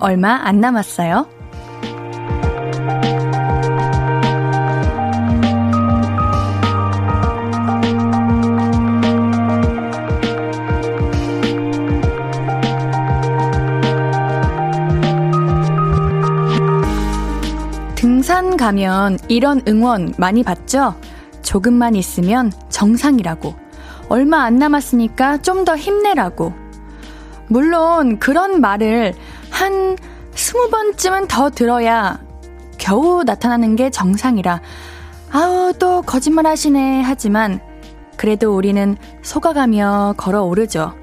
얼마 안 남았어요. 등산 가면 이런 응원 많이 받죠? 조금만 있으면 정상이라고. 얼마 안 남았으니까 좀 더 힘내라고. 물론 그런 말을 한 스무 번쯤은 더 들어야 겨우 나타나는 게 정상이라 아우 또 거짓말 하시네 하지만 그래도 우리는 속아가며 걸어오르죠.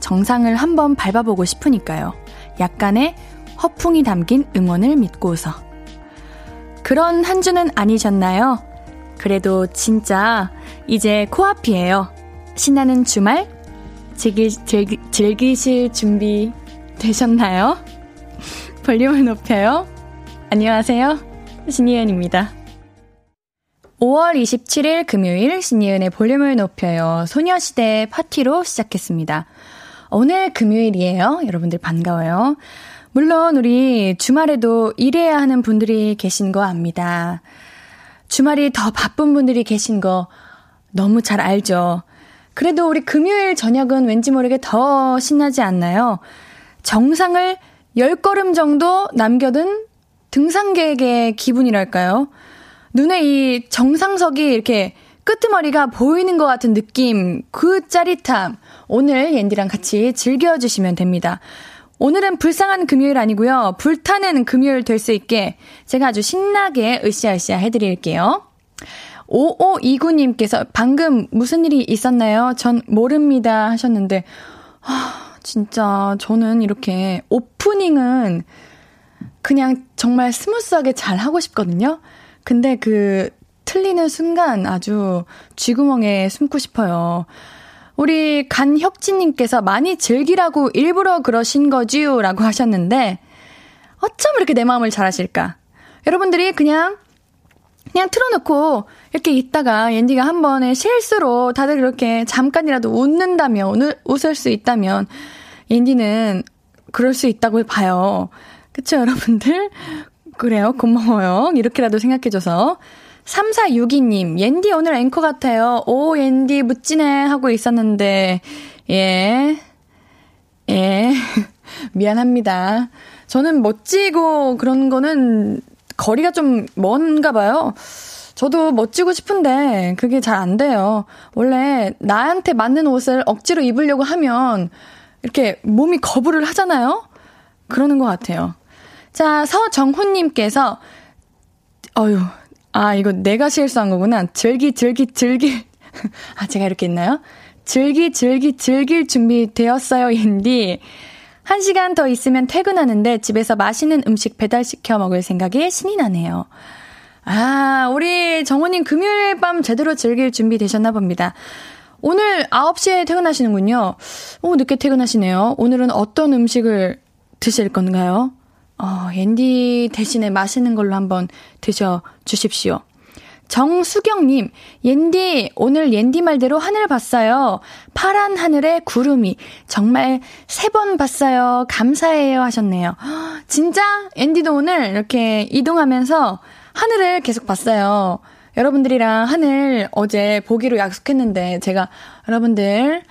정상을 한번 밟아보고 싶으니까요. 약간의 허풍이 담긴 응원을 믿고서. 그런 한 주는 아니셨나요? 그래도 진짜 이제 코앞이에요. 신나는 주말 즐기, 즐기, 즐기실 준비 되셨나요? 볼륨을 높여요. 안녕하세요. 신이은입니다. 5월 27일 금요일 신이은의 볼륨을 높여요. 소녀시대 파티로 시작했습니다. 오늘 금요일이에요. 여러분들 반가워요. 물론 우리 주말에도 일해야 하는 분들이 계신 거 압니다. 주말이 더 바쁜 분들이 계신 거 너무 잘 알죠. 그래도 우리 금요일 저녁은 왠지 모르게 더 신나지 않나요? 정상을 10걸음 정도 남겨둔 등산객의 기분이랄까요? 눈에 이 정상석이 이렇게 끄트머리가 보이는 것 같은 느낌, 그 짜릿함, 오늘 옌디랑 같이 즐겨주시면 됩니다. 오늘은 불쌍한 금요일 아니고요. 불타는 금요일 될 수 있게 제가 아주 신나게 으쌰으쌰 해드릴게요. 5529님께서 방금 무슨 일이 있었나요? 전 모릅니다 하셨는데, 아, 진짜 저는 이렇게 오프닝은 그냥 정말 smooth하게 잘 하고 싶거든요? 근데 그 틀리는 순간 아주 쥐구멍에 숨고 싶어요. 우리 간혁진님께서 많이 즐기라고 일부러 그러신 거지요? 라고 하셨는데, 어쩜 이렇게 내 마음을 잘 아실까? 여러분들이 그냥 그냥 틀어놓고 이렇게 있다가 앤디가 한 번에 실수로 다들 그렇게 잠깐이라도 웃는다면, 오늘 웃을 수 있다면 앤디는 그럴 수 있다고 봐요. 그쵸, 여러분들? 그래요. 고마워요. 이렇게라도 생각해줘서. 3462님, 옌디 오늘 앵커 같아요. 오, 옌디 묻지네 하고 있었는데, 예. 예. 미안합니다. 저는 멋지고 그런 거는 거리가 좀 먼가 봐요. 저도 멋지고 싶은데 그게 잘 안 돼요. 원래 나한테 맞는 옷을 억지로 입으려고 하면 이렇게 몸이 거부를 하잖아요? 그러는 것 같아요. 자, 서정훈님께서, 어유 아, 이거 내가 실수한 거구나. 즐기, 즐기, 즐길. 아, 제가 이렇게 있나요? 즐기, 즐기, 즐길 준비 되었어요, 인디. 한 시간 더 있으면 퇴근하는데 집에서 맛있는 음식 배달시켜 먹을 생각에 신이 나네요. 아, 우리 정호님 금요일 밤 제대로 즐길 준비 되셨나 봅니다. 오늘 9시에 퇴근하시는군요. 오, 늦게 퇴근하시네요. 오늘은 어떤 음식을 드실 건가요? 어, 앤디 대신에 맛있는 걸로 한번 드셔 주십시오. 정수경님, 옌디, 오늘 옌디 말대로 하늘 봤어요. 파란 하늘에 구름이. 정말 세 번 봤어요. 감사해요. 하셨네요. 진짜? 옌디도 오늘 이렇게 이동하면서 하늘을 계속 봤어요. 여러분들이랑 하늘 어제 보기로 약속했는데, 제가 여러분들,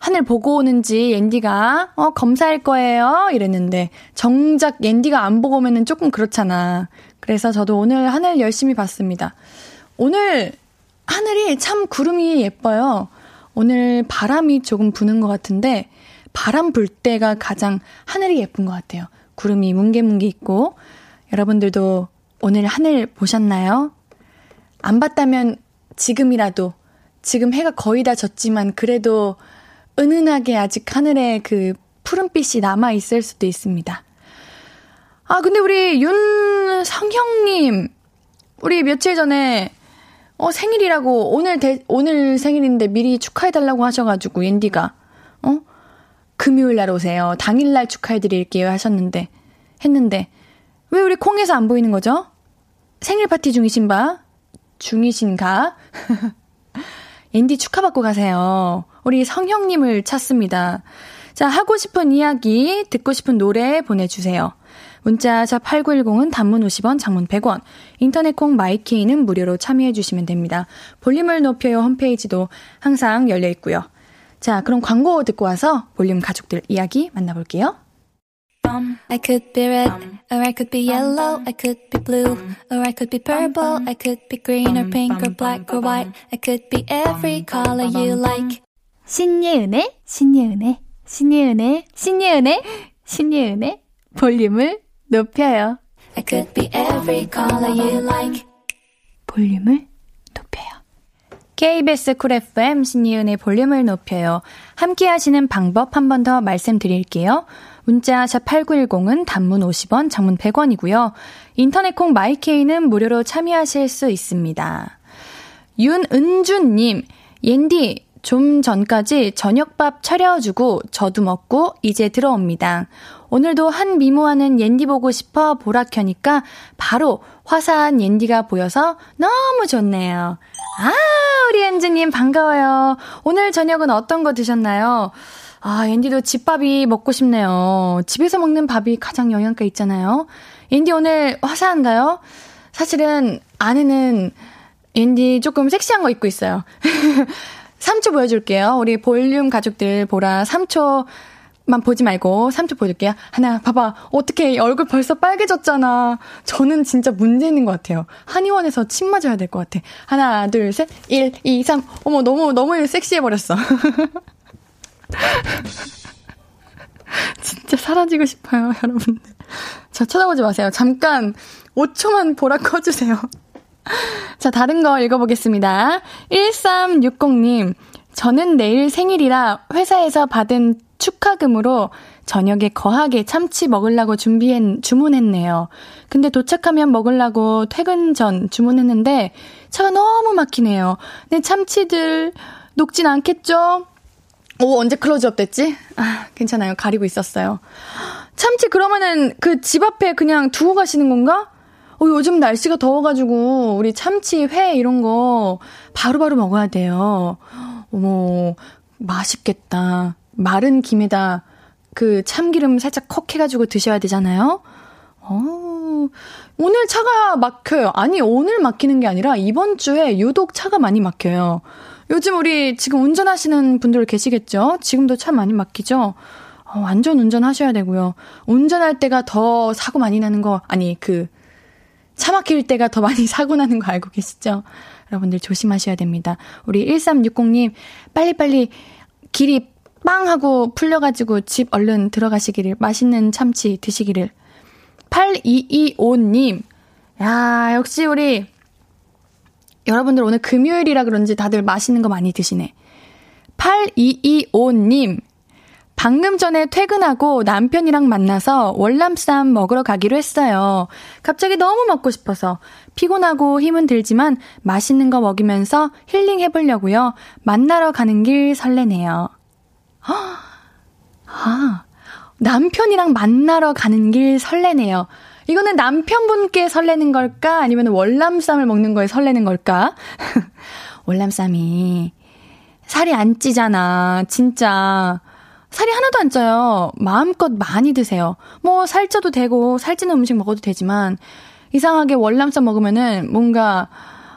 하늘 보고 오는지 옌디가 어 검사할 거예요 이랬는데 정작 옌디가 안 보고 오면은 조금 그렇잖아. 그래서 저도 오늘 하늘 열심히 봤습니다. 오늘 하늘이 참 구름이 예뻐요. 오늘 바람이 조금 부는 것 같은데 바람 불 때가 가장 하늘이 예쁜 것 같아요. 구름이 뭉게뭉게 있고 여러분들도 오늘 하늘 보셨나요? 안 봤다면 지금이라도 지금 해가 거의 다 졌지만 그래도 은은하게 아직 하늘에 그 푸른빛이 남아 있을 수도 있습니다. 아, 근데 우리 윤성형님, 우리 며칠 전에, 어, 생일이라고, 오늘 대, 오늘 생일인데 미리 축하해달라고 하셔가지고, 옌디가, 어? 금요일 날 오세요. 당일 날 축하해드릴게요. 하셨는데, 했는데, 왜 우리 콩에서 안 보이는 거죠? 생일 파티 중이신 바? 중이신가? 옌디 축하받고 가세요. 우리 성형님을 찾습니다. 자, 하고 싶은 이야기, 듣고 싶은 노래 보내주세요. 문자 샵 8910은 단문 50원, 장문 100원, 인터넷 콩 마이케이는 무료로 참여해 주시면 됩니다. 볼륨을 높여요 홈페이지도 항상 열려 있고요. 자, 그럼 광고 듣고 와서 볼륨 가족들 이야기 만나볼게요. I could be red, or I could be yellow, I could be blue, or I could be purple, I could be green or pink or black or white, I could be every color you like. 신예은의, 신예은의, 신예은의, 신예은의, 신예은의 볼륨을 높여요. I could be every color you like. 볼륨을 높여요. KBS Cool FM 신예은의 볼륨을 높여요. 함께 하시는 방법 한 번 더 말씀드릴게요. 문자 샵 8910은 단문 50원, 장문 100원이고요. 인터넷 콩 my K는 무료로 참여하실 수 있습니다. 윤은주님, 옌디, 좀 전까지 저녁밥 차려주고 저도 먹고 이제 들어옵니다. 오늘도 한 미모하는 옌디 보고 싶어 보라 켜니까 바로 화사한 옌디가 보여서 너무 좋네요. 아, 우리 엔즈님 반가워요. 오늘 저녁은 어떤 거 드셨나요? 아, 앤디도 집밥이 먹고 싶네요. 집에서 먹는 밥이 가장 영양가 있잖아요. 앤디 오늘 화사한가요? 사실은 안에는 앤디 조금 섹시한 거 입고 있어요. 3초 보여줄게요. 우리 볼륨 가족들 보라 3초 만 보지 말고 3초 보여줄게요. 하나, 봐봐. 어떻게 얼굴 벌써 빨개졌잖아. 저는 진짜 문제 있는 것 같아요. 한의원에서 침 맞아야 될 것 같아. 하나, 둘, 셋. 1, 2, 3. 어머, 너무, 너무 섹시해버렸어. 진짜 사라지고 싶어요, 여러분들. 저 쳐다보지 마세요. 잠깐 5초만 보라 꺼주세요. 자, 다른 거 읽어보겠습니다. 1360님, 저는 내일 생일이라 회사에서 받은 축하금으로 저녁에 거하게 참치 먹으려고 준비했, 주문했네요. 근데 도착하면 먹으려고 퇴근 전 주문했는데 차가 너무 막히네요. 내 참치들 녹진 않겠죠? 오, 언제 클로즈업 됐지? 아, 괜찮아요. 가리고 있었어요. 참치 그러면은 그 집 앞에 그냥 두고 가시는 건가? 어, 요즘 날씨가 더워가지고 우리 참치, 회 이런 거 바로바로 바로 먹어야 돼요. 어머, 맛있겠다. 마른 김에다 그 참기름 살짝 콕 해가지고 드셔야 되잖아요. 어, 오늘 차가 막혀요. 아니, 오늘 막히는 게 아니라 이번 주에 유독 차가 많이 막혀요. 요즘 우리 지금 운전하시는 분들 계시겠죠? 지금도 참 많이 막히죠? 어, 완전 운전하셔야 되고요. 운전할 때가 더 사고 많이 나는 거, 아니, 그, 차 막힐 때가 더 많이 사고 나는 거 알고 계시죠? 여러분들 조심하셔야 됩니다. 우리 1360님, 빨리빨리 길이 빵 하고 풀려가지고 집 얼른 들어가시기를, 맛있는 참치 드시기를. 8225님, 야, 역시 우리 여러분들 오늘 금요일이라 그런지 다들 맛있는 거 많이 드시네. 8225님, 방금 전에 퇴근하고 남편이랑 만나서 월남쌈 먹으러 가기로 했어요. 갑자기 너무 먹고 싶어서 피곤하고 힘은 들지만 맛있는 거 먹이면서 힐링 해보려고요. 만나러 가는 길 설레네요. 아, 남편이랑 만나러 가는 길 설레네요. 이거는 남편분께 설레는 걸까? 아니면 월남쌈을 먹는 거에 설레는 걸까? 월남쌈이 살이 안 찌잖아. 진짜. 살이 하나도 안 쪄요. 마음껏 많이 드세요. 뭐 살쪄도 되고 살찌는 음식 먹어도 되지만 이상하게 월남쌈 먹으면은 뭔가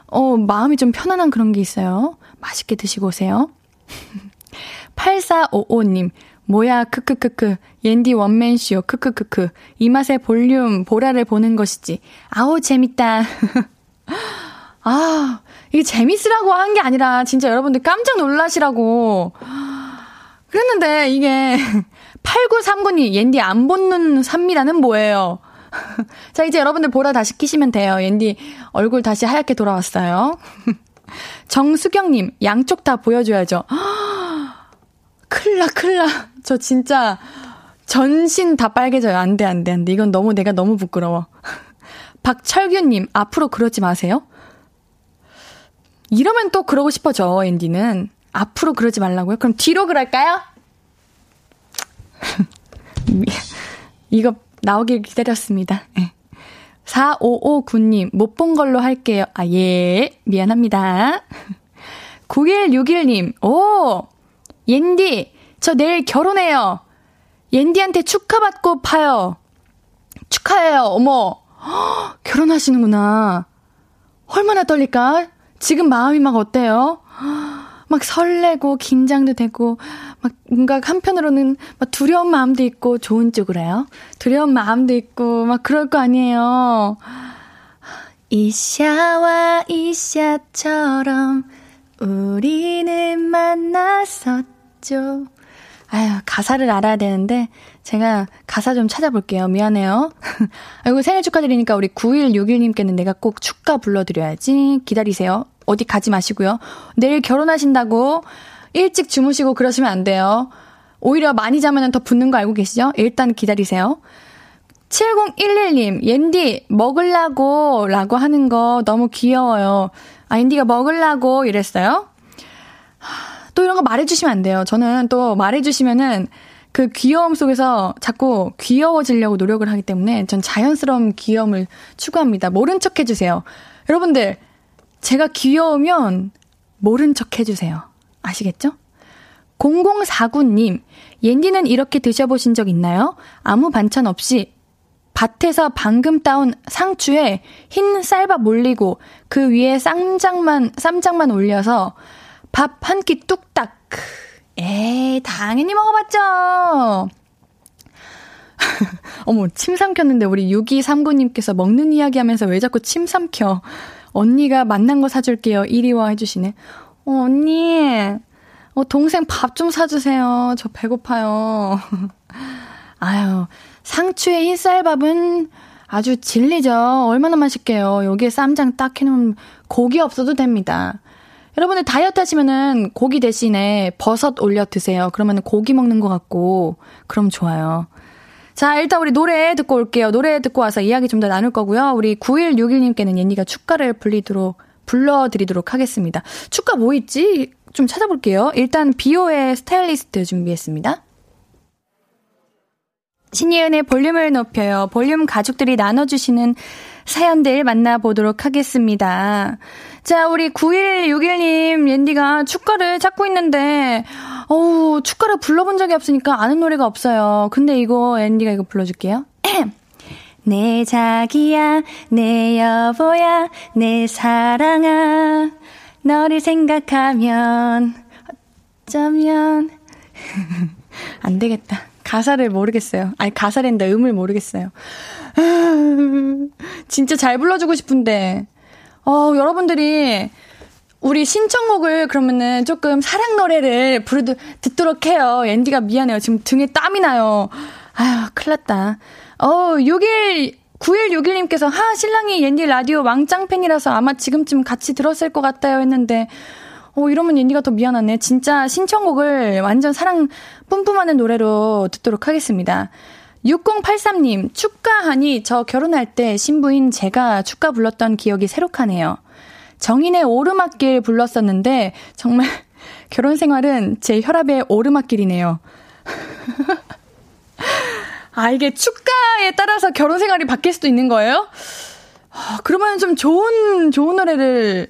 어 마음이 좀 편안한 그런 게 있어요. 맛있게 드시고 오세요. 8455님 뭐야, 크크크크. 옌디 원맨쇼, 크크크크. 이 맛의 볼륨, 보라를 보는 것이지. 아우, 재밌다. 아, 이게 재밌으라고 한 게 아니라, 진짜 여러분들 깜짝 놀라시라고. 그랬는데, 이게, 8939님, 옌디 안 본는 삽니다는 뭐예요? 자, 이제 여러분들 보라 다시 키시면 돼요. 옌디 얼굴 다시 하얗게 돌아왔어요. 정수경님, 양쪽 다 보여줘야죠. 클라, 클라. 저 진짜 전신 다 빨개져요. 안 돼, 안 돼, 안 돼. 이건 너무 내가 너무 부끄러워. 박철규님, 앞으로 그러지 마세요. 이러면 또 그러고 싶어져, 앤디는. 앞으로 그러지 말라고요? 그럼 뒤로 그럴까요? 이거 나오길 기다렸습니다. 네. 4559님, 못 본 걸로 할게요. 아, 예. 미안합니다. 9161님, 오! 옌디, 저 내일 결혼해요. 옌디한테 축하받고 파요. 축하해요. 어머. 허, 결혼하시는구나. 얼마나 떨릴까? 지금 마음이 막 어때요? 막 설레고 긴장도 되고 막 뭔가 한편으로는 막 두려운 마음도 있고 좋은 쪽으로요. 두려운 마음도 있고 막 그럴 거 아니에요. 이샤와 이샤처럼 우리는 만났었 죠. 아유, 가사를 알아야 되는데, 제가 가사 좀 찾아볼게요. 미안해요. 아이고, 생일 축하드리니까 우리 9161님께는 내가 꼭 축가 불러드려야지. 기다리세요. 어디 가지 마시고요. 내일 결혼하신다고 일찍 주무시고 그러시면 안 돼요. 오히려 많이 자면 더 붙는 거 알고 계시죠? 일단 기다리세요. 7011님, 옌디, 먹을라고, 라고 하는 거 너무 귀여워요. 아, 옌디가 먹을라고 이랬어요? 또 이런 거 말해주시면 안 돼요. 저는 또 말해주시면은 그 귀여움 속에서 자꾸 귀여워지려고 노력을 하기 때문에 전 자연스러운 귀여움을 추구합니다. 모른 척 해주세요. 여러분들, 제가 귀여우면 모른 척 해주세요. 아시겠죠? 0049님, 옌디는 이렇게 드셔보신 적 있나요? 아무 반찬 없이 밭에서 방금 따온 상추에 흰 쌀밥 올리고 그 위에 쌈장만, 쌈장만 올려서 밥 한 끼 뚝딱. 에이, 당연히 먹어봤죠! 어머, 침 삼켰는데 우리 6239님께서 먹는 이야기 하면서 왜 자꾸 침 삼켜? 언니가 만난 거 사줄게요. 이리 와 해주시네. 어, 언니. 어, 동생 밥 좀 사주세요. 저 배고파요. 아유, 상추의 흰쌀밥은 아주 진리죠. 얼마나 맛있게요. 여기에 쌈장 딱 해놓으면 고기 없어도 됩니다. 여러분들 다이어트 하시면은 고기 대신에 버섯 올려 드세요. 그러면 고기 먹는 것 같고, 그럼 좋아요. 자, 일단 우리 노래 듣고 올게요. 노래 듣고 와서 이야기 좀 더 나눌 거고요. 우리 9161님께는 옌니가 축가를 불리도록, 불러드리도록 하겠습니다. 축가 뭐 있지? 좀 찾아볼게요. 일단 비오의 스타일리스트 준비했습니다. 신이은의 볼륨을 높여요. 볼륨 가족들이 나눠주시는 사연들 만나보도록 하겠습니다. 자, 우리 9161님, 옌디가 축가를 찾고 있는데, 어우, 축가를 불러본 적이 없으니까 아는 노래가 없어요. 근데 이거 앤디가 이거 불러줄게요. 내 자기야, 내 여보야, 내 사랑아, 너를 생각하면, 어쩌면, 안 되겠다. 가사를 모르겠어요. 아니, 가사랜다, 음을 모르겠어요. 진짜 잘 불러주고 싶은데, 어, 여러분들이 우리 신청곡을 그러면은 조금 사랑 노래를 부르 듣도록 해요. 앤디가 미안해요. 지금 등에 땀이 나요. 아유, 큰일 났다. 어, 6일 9161님께서 하 신랑이 옌디 라디오 왕짱 팬이라서 아마 지금쯤 같이 들었을 것 같아요 했는데 어 이러면 옌디가 더 미안하네. 진짜 신청곡을 완전 사랑 뿜뿜하는 노래로 듣도록 하겠습니다. 6083님, 축가하니 저 결혼할 때 신부인 제가 축가 불렀던 기억이 새록하네요. 정인의 오르막길 불렀었는데 정말 결혼 생활은 제 혈압의 오르막길이네요. 아, 이게 축가에 따라서 결혼 생활이 바뀔 수도 있는 거예요? 아, 그러면 좀 좋은, 좋은 노래를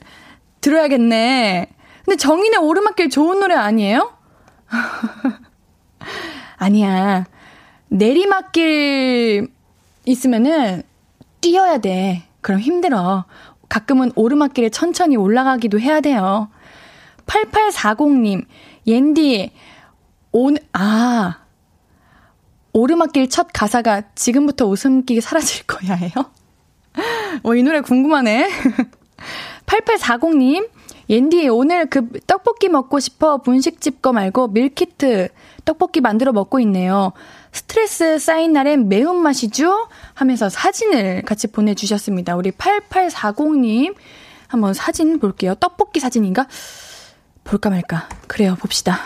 들어야겠네. 근데 정인의 오르막길 좋은 노래 아니에요? 아니야. 내리막길 있으면은 뛰어야 돼. 그럼 힘들어. 가끔은 오르막길에 천천히 올라가기도 해야 돼요. 8840님, 옌디, 오늘, 아, 오르막길 첫 가사가 지금부터 웃음기 사라질 거야 해요? 어, 이 노래 궁금하네. 8840님, 옌디, 오늘 그 떡볶이 먹고 싶어 분식집 거 말고 밀키트 떡볶이 만들어 먹고 있네요. 스트레스 쌓인 날엔 매운맛이죠? 하면서 사진을 같이 보내주셨습니다. 우리 8840님. 한번 사진 볼게요. 떡볶이 사진인가? 볼까 말까. 그래요, 봅시다.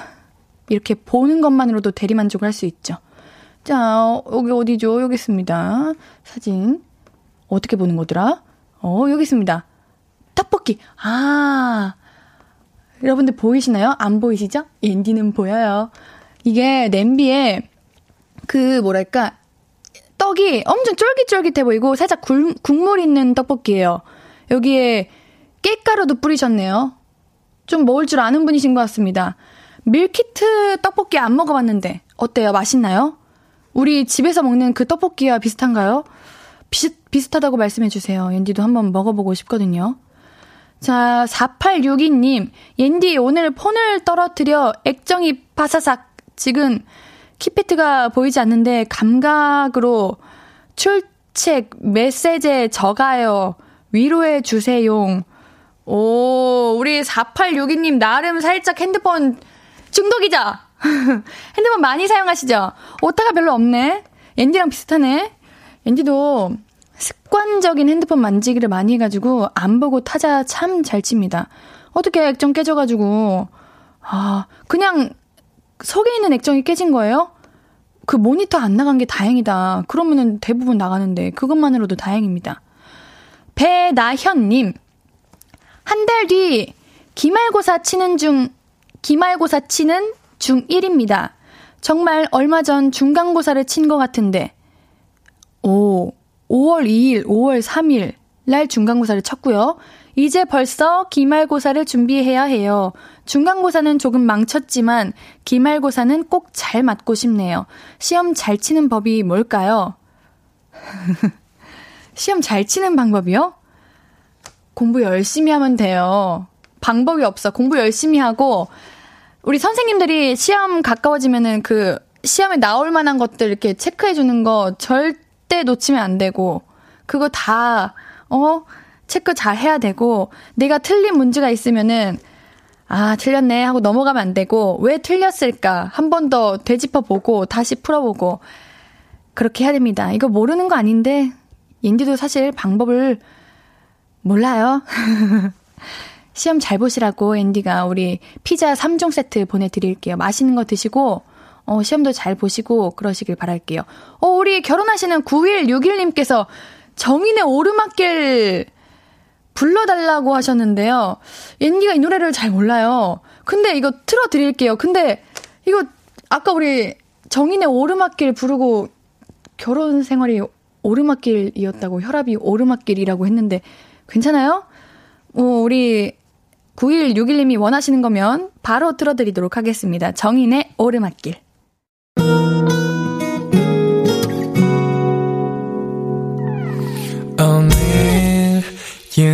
이렇게 보는 것만으로도 대리만족을 할 수 있죠. 자, 여기 어디죠? 여기 있습니다. 사진. 어떻게 보는 거더라? 어, 여기 있습니다. 떡볶이. 아. 여러분들 보이시나요? 안 보이시죠? 앤디는 보여요. 이게 냄비에 그 뭐랄까 떡이 엄청 쫄깃쫄깃해 보이고 살짝 굴, 국물 있는 떡볶이에요. 여기에 깻가루도 뿌리셨네요. 좀 먹을 줄 아는 분이신 것 같습니다. 밀키트 떡볶이 안 먹어봤는데 어때요? 맛있나요? 우리 집에서 먹는 그 떡볶이와 비슷한가요? 비슷, 비슷하다고 말씀해 주세요. 옌디도 한번 먹어보고 싶거든요. 자, 4862님. 옌디, 오늘 폰을 떨어뜨려 액정이 바사삭. 지금 키패트가 보이지 않는데 감각으로 출첵 메시지 적어요. 위로해 주세요. 오, 우리 4862님 나름 살짝 핸드폰 중독이죠? 핸드폰 많이 사용하시죠? 오타가 별로 없네? 앤디랑 비슷하네? 앤디도 습관적인 핸드폰 만지기를 많이 해가지고 안 보고 타자 참 잘 칩니다. 어떻게 액정 깨져가지고, 아, 그냥 속에 있는 액정이 깨진 거예요? 그 모니터 안 나간 게 다행이다. 그러면은 대부분 나가는데 그것만으로도 다행입니다. 배나현님, 한 달 뒤 기말고사 치는 중, 기말고사 치는 중 1입니다. 정말 얼마 전 중간고사를 친 것 같은데, 오, 5월 2일, 5월 3일 날 중간고사를 쳤고요. 이제 벌써 기말고사를 준비해야 해요. 중간고사는 조금 망쳤지만 기말고사는 꼭 잘 맞고 싶네요. 시험 잘 치는 법이 뭘까요? 시험 잘 치는 방법이요? 공부 열심히 하면 돼요. 방법이 없어. 공부 열심히 하고 우리 선생님들이 시험 가까워지면은 그 시험에 나올 만한 것들 이렇게 체크해 주는 거 절 대 놓치면 안 되고 그거 다 어, 체크 잘 해야 되고 내가 틀린 문제가 있으면은 아, 틀렸네 하고 넘어가면 안 되고, 왜 틀렸을까? 한 번 더 되짚어 보고, 다시 풀어보고, 그렇게 해야 됩니다. 이거 모르는 거 아닌데, 인디도 사실 방법을 몰라요. 시험 잘 보시라고 앤디가 우리 피자 3종 세트 보내드릴게요. 맛있는 거 드시고, 어, 시험도 잘 보시고, 그러시길 바랄게요. 어, 우리 결혼하시는 9161님께서 정인의 오르막길 불러달라고 하셨는데요. 옌디가 이 노래를 잘 몰라요. 근데 이거 틀어드릴게요. 근데 이거 아까 우리 정인의 오르막길 부르고 결혼 생활이 오르막길이었다고 혈압이 오르막길이라고 했는데 괜찮아요? 어, 우리 9161님이 원하시는 거면 바로 틀어드리도록 하겠습니다. 정인의 오르막길.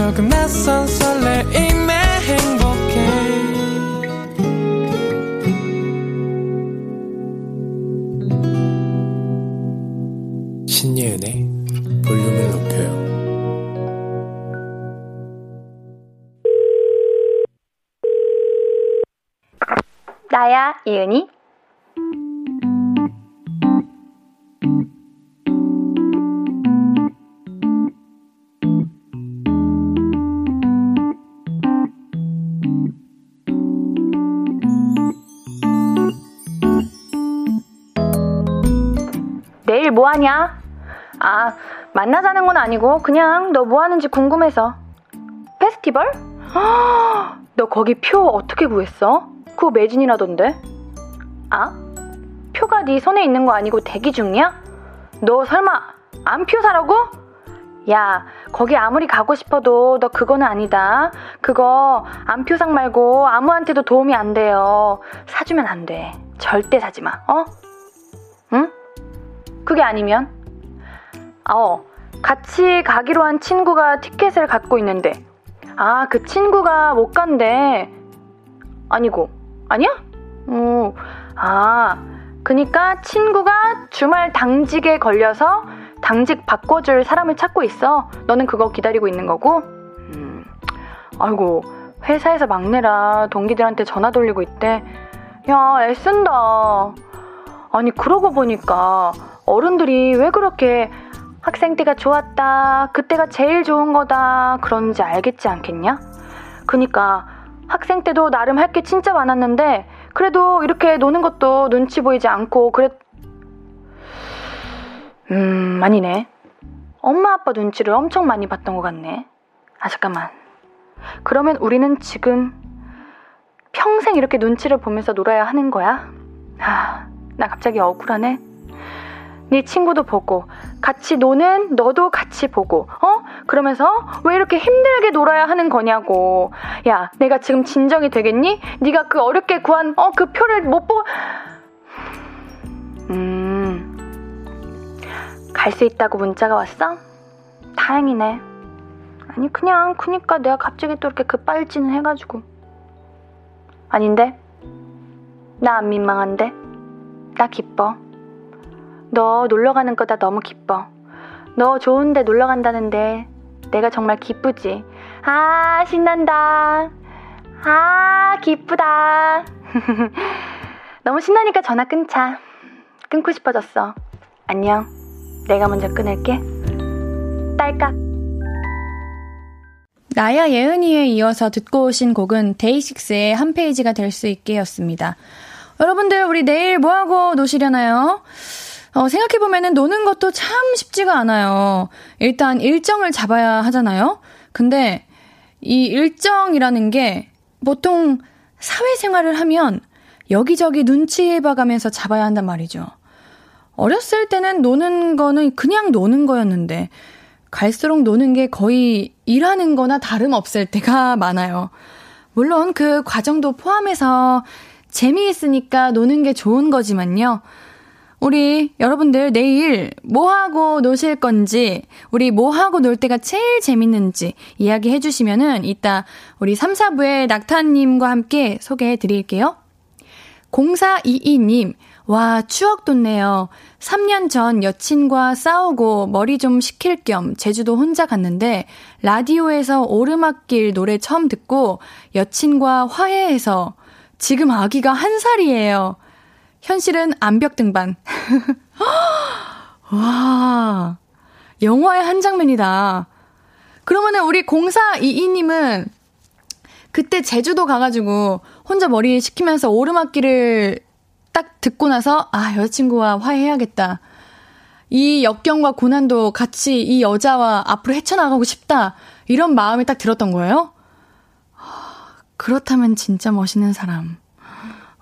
조금 낯선 설레임에 행복해. 신예은의 볼륨을 높여요. 나야 예은이 내일 뭐 하냐? 아, 만나자는 건 아니고 그냥 너 뭐 하는지 궁금해서. 페스티벌? 너 거기 표 어떻게 구했어? 그거 매진이라던데. 아? 표가 네 손에 있는 거 아니고 대기 중이야? 너 설마 안표 사라고? 야, 거기 아무리 가고 싶어도 너 그거는 아니다. 그거 안표상 말고 아무한테도 도움이 안 돼요. 사주면 안 돼. 절대 사지 마. 어? 응? 그게 아니면? 어, 같이 가기로 한 친구가 티켓을 갖고 있는데, 아, 그 친구가 못 간대. 아니고, 아니야? 어, 아, 그니까 친구가 주말 당직에 걸려서 당직 바꿔줄 사람을 찾고 있어. 너는 그거 기다리고 있는 거고? 음, 아이고, 회사에서 막내라 동기들한테 전화 돌리고 있대. 야, 애쓴다. 아니, 그러고 보니까 어른들이 왜 그렇게 학생 때가 좋았다, 그때가 제일 좋은 거다, 그런지 알겠지 않겠냐? 그니까 학생 때도 나름 할 게 진짜 많았는데, 그래도 이렇게 노는 것도 눈치 보이지 않고, 그랬, 음, 아니네. 엄마 아빠 눈치를 엄청 많이 봤던 것 같네. 아, 잠깐만. 그러면 우리는 지금 평생 이렇게 눈치를 보면서 놀아야 하는 거야? 아, 나 갑자기 억울하네. 네 친구도 보고 같이 노는 너도 같이 보고 어? 그러면서 왜 이렇게 힘들게 놀아야 하는 거냐고. 야 내가 지금 진정이 되겠니? 네가 그 어렵게 구한 어 그 표를 못 보고 음갈 수 있다고 문자가 왔어? 다행이네. 아니 그냥 그니까 내가 갑자기 또 이렇게 급발진을 해가지고. 아닌데? 나 안 민망한데? 나 기뻐 너 놀러 가는 거다 너무 기뻐. 너 좋은데 놀러 간다는데 내가 정말 기쁘지. 아, 신난다. 아, 기쁘다. 너무 신나니까 전화 끊자. 끊고 싶어졌어. 안녕. 내가 먼저 끊을게. 딸깍. 나야 예은이에 이어서 듣고 오신 곡은 데이식스의 한 페이지가 될 수 있게였습니다. 여러분들, 우리 내일 뭐하고 노시려나요? 어, 생각해보면은 노는 것도 참 쉽지가 않아요. 일단 일정을 잡아야 하잖아요? 근데 이 일정이라는 게 보통 사회생활을 하면 여기저기 눈치 봐가면서 잡아야 한단 말이죠. 어렸을 때는 노는 거는 그냥 노는 거였는데 갈수록 노는 게 거의 일하는 거나 다름없을 때가 많아요. 물론 그 과정도 포함해서 재미있으니까 노는 게 좋은 거지만요. 우리 여러분들 내일 뭐 하고 노실 건지, 우리 뭐 하고 놀 때가 제일 재밌는지 이야기해 주시면은 이따 우리 3, 4부의 낙타님과 함께 소개해 드릴게요. 0422님, 와, 추억 돋네요. 3년 전 여친과 싸우고 머리 좀 식힐 겸 제주도 혼자 갔는데 라디오에서 오르막길 노래 처음 듣고 여친과 화해해서 지금 아기가 한 살이에요. 현실은 암벽 등반. 와, 영화의 한 장면이다. 그러면은 우리 0422님은 그때 제주도 가가지고 혼자 머리 식히면서 오르막길을 딱 듣고 나서 아, 여자친구와 화해해야겠다. 이 역경과 고난도 같이 이 여자와 앞으로 헤쳐나가고 싶다. 이런 마음이 딱 들었던 거예요? 그렇다면 진짜 멋있는 사람.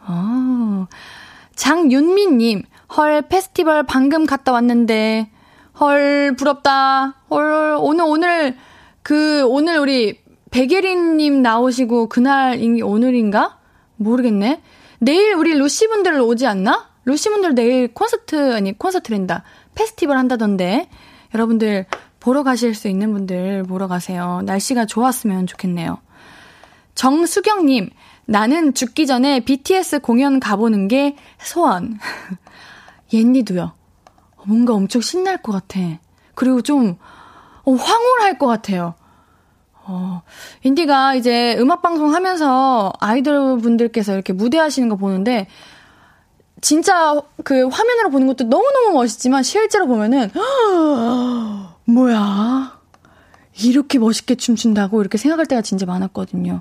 어, 장윤미님, 헐, 페스티벌 방금 갔다 왔는데, 헐, 부럽다. 헐, 오늘, 오늘, 그, 오늘 우리 백예린님 나오시고, 그날, 오늘인가? 모르겠네. 내일 우리 루시분들 오지 않나? 루시분들 내일 콘서트, 아니, 콘서트랜다. 페스티벌 한다던데. 여러분들, 보러 가실 수 있는 분들 보러 가세요. 날씨가 좋았으면 좋겠네요. 정수경님, 나는 죽기 전에 BTS 공연 가보는 게 소원. 옌니도요. 뭔가 엄청 신날 것 같아. 그리고 좀 어, 황홀할 것 같아요. 어, 인디가 이제 음악방송 하면서 아이돌 분들께서 이렇게 무대 하시는 거 보는데, 진짜 그 화면으로 보는 것도 너무너무 멋있지만, 실제로 보면은, 뭐야. 이렇게 멋있게 춤춘다고 이렇게 생각할 때가 진짜 많았거든요.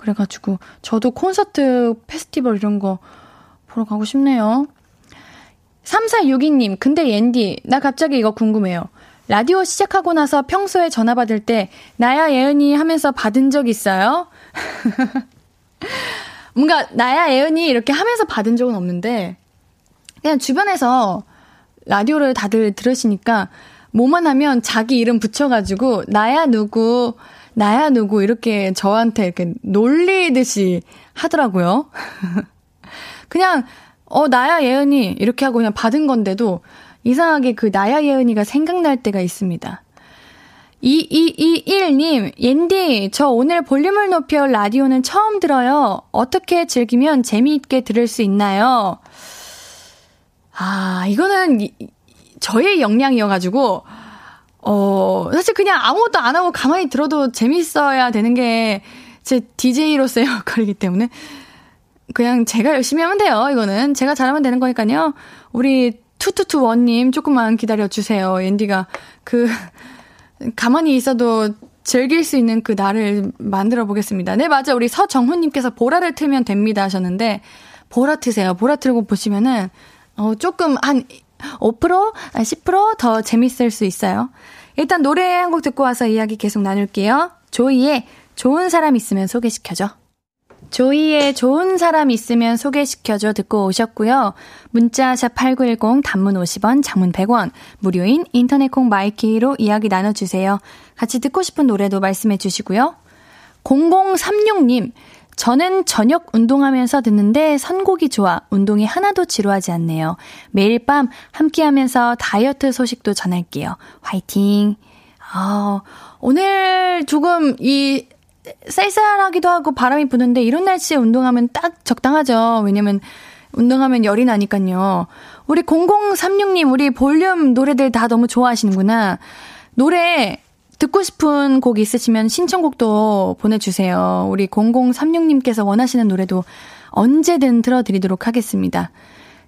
그래가지고 저도 콘서트, 페스티벌 이런 거 보러 가고 싶네요. 3462님, 근데 옌디, 나 갑자기 이거 궁금해요. 라디오 시작하고 나서 평소에 전화 받을 때, 나야 예은이 하면서 받은 적 있어요? 뭔가, 나야 예은이 이렇게 하면서 받은 적은 없는데, 그냥 주변에서 라디오를 다들 들으시니까, 뭐만 하면 자기 이름 붙여가지고, 나야 누구, 나야 누구 이렇게 저한테 이렇게 놀리듯이 하더라고요. 그냥 어 나야 예은이 이렇게 하고 그냥 받은 건데도 이상하게 그 나야 예은이가 생각날 때가 있습니다. 2221님, 옌디, 저 오늘 볼륨을 높여 라디오는 처음 들어요. 어떻게 즐기면 재미있게 들을 수 있나요? 아, 이거는 저의 역량이어가지고, 어, 사실 그냥 아무것도 안 하고 가만히 들어도 재밌어야 되는 게 제 DJ로서의 역할이기 때문에 그냥 제가 열심히 하면 돼요, 이거는. 제가 잘하면 되는 거니까요. 우리 투투투원님 조금만 기다려주세요. 앤디가 그, 가만히 있어도 즐길 수 있는 그 날을 만들어 보겠습니다. 네, 맞아. 우리 서정훈님께서 보라를 틀면 됩니다 하셨는데, 보라 트세요. 보라 틀고 보시면은, 어, 조금 한 5%, 10%더 아, 재밌을 수 있어요. 일단 노래 한 곡 듣고 와서 이야기 계속 나눌게요. 조이의 좋은 사람 있으면 소개시켜줘. 조이의 좋은 사람 있으면 소개시켜줘 듣고 오셨고요. 문자 샵 8910 단문 50원, 장문 100원, 무료인 인터넷 콩 my K로 이야기 나눠주세요. 같이 듣고 싶은 노래도 말씀해 주시고요. 0036님, 저는 저녁 운동하면서 듣는데 선곡이 좋아 운동이 하나도 지루하지 않네요. 매일 밤 함께 하면서 다이어트 소식도 전할게요. 화이팅! 아, 오늘 조금 이 쌀쌀하기도 하고 바람이 부는데 이런 날씨에 운동하면 딱 적당하죠. 왜냐면 운동하면 열이 나니까요. 우리 0036님, 우리 볼륨 노래들 다 너무 좋아하시는구나. 노래 듣고 싶은 곡 있으시면 신청곡도 보내주세요. 우리 0036님께서 원하시는 노래도 언제든 틀어드리도록 하겠습니다.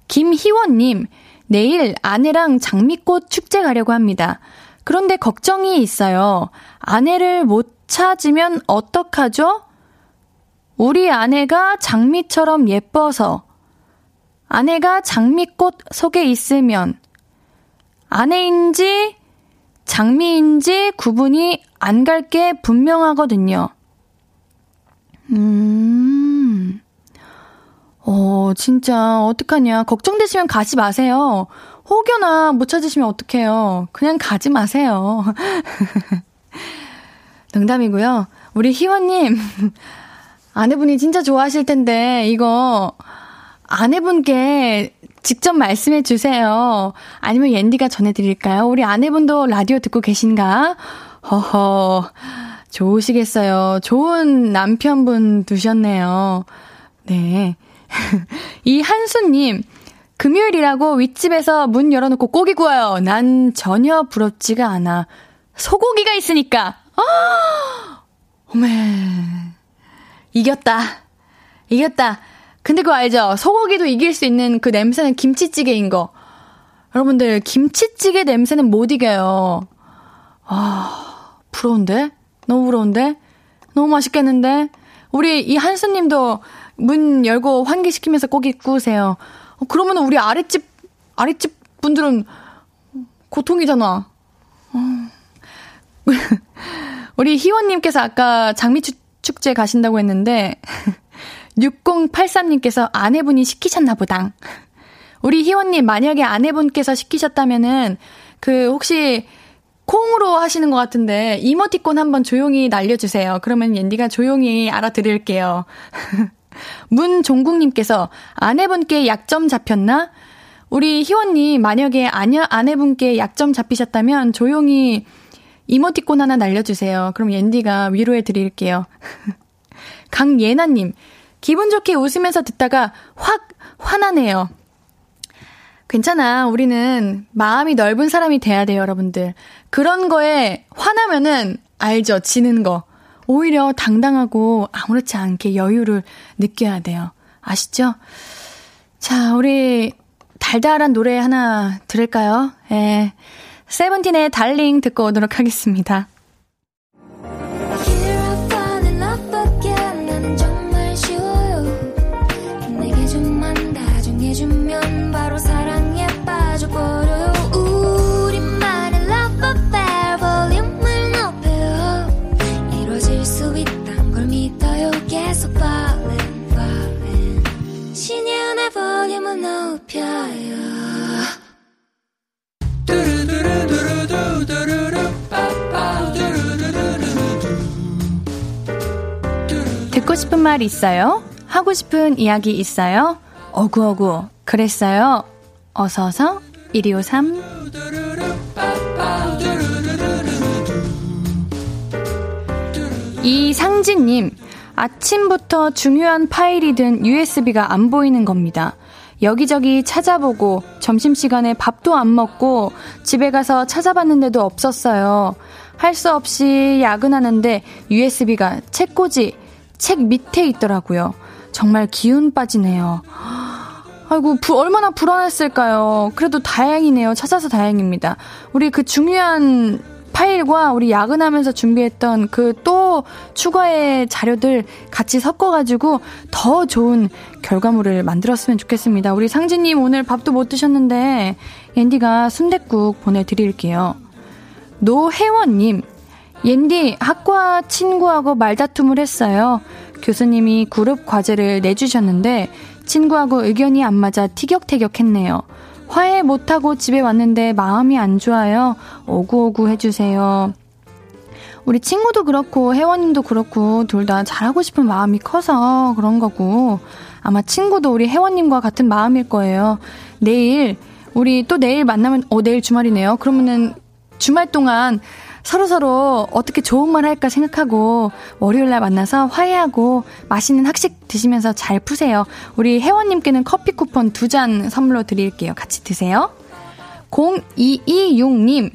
김희원님, 내일 아내랑 장미꽃 축제 가려고 합니다. 그런데 걱정이 있어요. 아내를 못 찾으면 어떡하죠? 우리 아내가 장미처럼 예뻐서 아내가 장미꽃 속에 있으면 아내인지 장미인지 구분이 안 갈 게 분명하거든요. 음. 어, 진짜, 어떡하냐. 걱정되시면 가지 마세요. 혹여나 못 찾으시면 어떡해요. 그냥 가지 마세요. 농담이고요. 우리 희원님, 아내분이 진짜 좋아하실 텐데, 이거, 아내분께 직접 말씀해 주세요. 아니면 옌디가 전해드릴까요? 우리 아내분도 라디오 듣고 계신가? 허허, 좋으시겠어요. 좋은 남편분 두셨네요. 네. 이 한수님, 금요일이라고 윗집에서 문 열어놓고 고기 구워요. 난 전혀 부럽지가 않아. 소고기가 있으니까. 아! 어메. 이겼다. 이겼다. 근데 그거 알죠? 소고기도 이길 수 있는 그 냄새는 김치찌개인 거. 여러분들, 김치찌개 냄새는 못 이겨요. 아, 부러운데? 너무 부러운데? 너무 맛있겠는데? 우리 이 한수님도 문 열고 환기시키면서 고기 구우세요. 어, 그러면 우리 아랫집, 아랫집 분들은 고통이잖아. 어. 우리 희원님께서 아까 장미축제 가신다고 했는데, 6083님께서 아내분이 시키셨나 보당. 우리 희원님, 만약에 아내분께서 시키셨다면은, 그, 혹시, 콩으로 하시는 것 같은데, 이모티콘 한번 조용히 날려주세요. 그러면 옌디가 조용히 알아들을게요. 문종국님께서 아내분께 약점 잡혔나? 우리 희원님, 만약에 아녀, 아내분께 약점 잡히셨다면 조용히 이모티콘 하나 날려주세요. 그럼 옌디가 위로해 드릴게요. 강예나님, 기분 좋게 웃으면서 듣다가 확 화나네요. 괜찮아. 우리는 마음이 넓은 사람이 돼야 돼요, 여러분들. 그런 거에 화나면은 알죠. 지는 거. 오히려 당당하고 아무렇지 않게 여유를 느껴야 돼요. 아시죠? 자, 우리 달달한 노래 하나 들을까요? 예. 세븐틴의 달링 듣고 오도록 하겠습니다. 듣고 싶은 말 있어요? 하고 싶은 이야기 있어요? 어구어구 그랬어요? 어서서 1253 이상진님 아침부터 중요한 파일이 든 USB가 안 보이는 겁니다. 여기저기 찾아보고 점심시간에 밥도 안 먹고 집에 가서 찾아봤는데도 없었어요. 할 수 없이 야근하는데 USB가 책꽂이, 책 밑에 있더라고요. 정말 기운 빠지네요. 아이고, 부, 얼마나 불안했을까요? 그래도 다행이네요. 찾아서 다행입니다. 우리 그 중요한 파일과 우리 야근하면서 준비했던 그 또 추가의 자료들 같이 섞어가지고 더 좋은 결과물을 만들었으면 좋겠습니다. 우리 상진님 오늘 밥도 못 드셨는데 옌디가 순댓국 보내드릴게요. 노혜원님, 옌디 학과 친구하고 말다툼을 했어요. 교수님이 그룹 과제를 내주셨는데 친구하고 의견이 안 맞아 티격태격했네요. 화해 못하고 집에 왔는데 마음이 안 좋아요. 오구오구 해주세요. 우리 친구도 그렇고 혜원님도 그렇고 둘 다 잘하고 싶은 마음이 커서 그런 거고 아마 친구도 우리 혜원님과 같은 마음일 거예요. 내일 우리 또 내일 만나면 어 내일 주말이네요. 그러면은 주말 동안 서로서로 어떻게 좋은 말 할까 생각하고 월요일 날 만나서 화해하고 맛있는 학식 드시면서 잘 푸세요. 우리 혜원님께는 커피 쿠폰 두 잔 선물로 드릴게요. 같이 드세요. 0226님,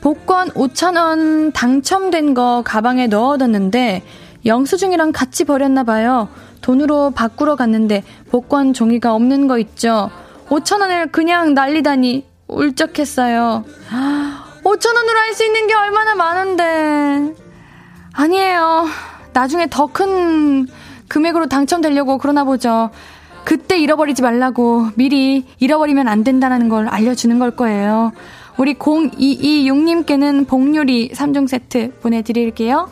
복권 5,000원 당첨된 거 가방에 넣어뒀는데 영수증이랑 같이 버렸나봐요. 돈으로 바꾸러 갔는데 복권 종이가 없는 거 있죠. 5,000원을 그냥 날리다니 울적했어요. 5천원으로 할 수 있는 게 얼마나 많은데. 아니에요. 나중에 더 큰 금액으로 당첨되려고 그러나 보죠. 그때 잃어버리지 말라고 미리 잃어버리면 안 된다는 걸 알려주는 걸 거예요. 우리 0226님께는 복요리 3종 세트 보내드릴게요.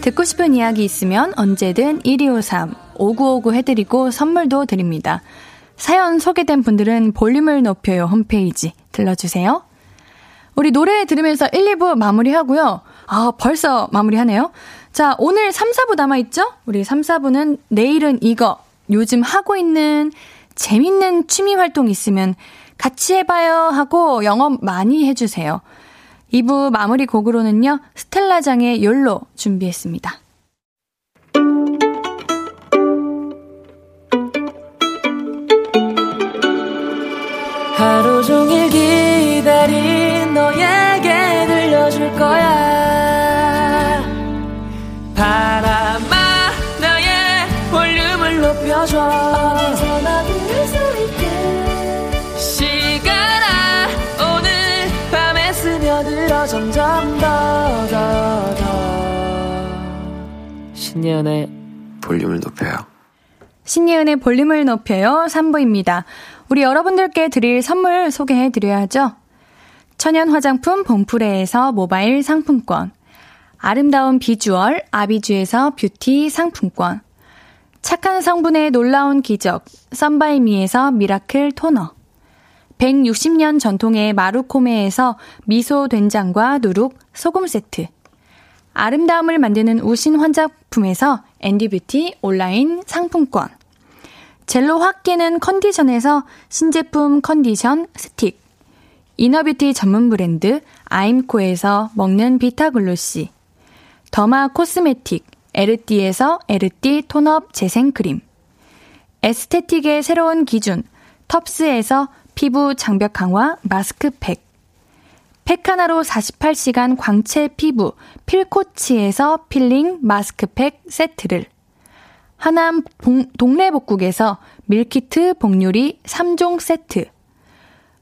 듣고 싶은 이야기 있으면 언제든 1253 5959 해드리고 선물도 드립니다. 사연 소개된 분들은 볼륨을 높여요 홈페이지 들러주세요. 우리 노래 들으면서 1, 2부 마무리하고요. 아, 벌써 마무리하네요. 자, 오늘 3, 4부 남아있죠? 우리 3, 4부는 내일은 이거. 요즘 하고 있는 재밌는 취미 활동 있으면 같이 해봐요 하고 영업 많이 해주세요. 2부 마무리 곡으로는요, 스텔라장의 욜로 준비했습니다. 하루 종일 기다린 너에게 들려줄 거야. 바람아 나의 볼륨을 높여줘. 어디서나 들을 수 있게. 시간아 오늘 밤에 스며들어 점점 더 더 더. 신예은의 볼륨을 높여요. 신예은의 볼륨을 높여요. 3부입니다 우리 여러분들께 드릴 선물 소개해 드려야죠. 천연 화장품 봉프레에서 모바일 상품권. 아름다운 비주얼 아비주에서 뷰티 상품권. 착한 성분의 놀라운 기적 썬바이미에서 미라클 토너. 160년 전통의 마루코메에서 미소 된장과 누룩 소금 세트. 아름다움을 만드는 우신화장품에서 앤디뷰티 온라인 상품권. 젤로 확 깨는 컨디션에서 신제품 컨디션 스틱. inner beauty 전문 브랜드 아임코에서 먹는 비타글로시. derma cosmetic 에르띠에서 에르띠 톤업 재생크림. aesthetic의 새로운 기준 텁스에서 피부 장벽 강화 마스크팩. 팩 하나로 48시간 광채 피부 필코치에서 필링 마스크팩 세트를 하남 동래복국에서 밀키트 복요리 3종 세트.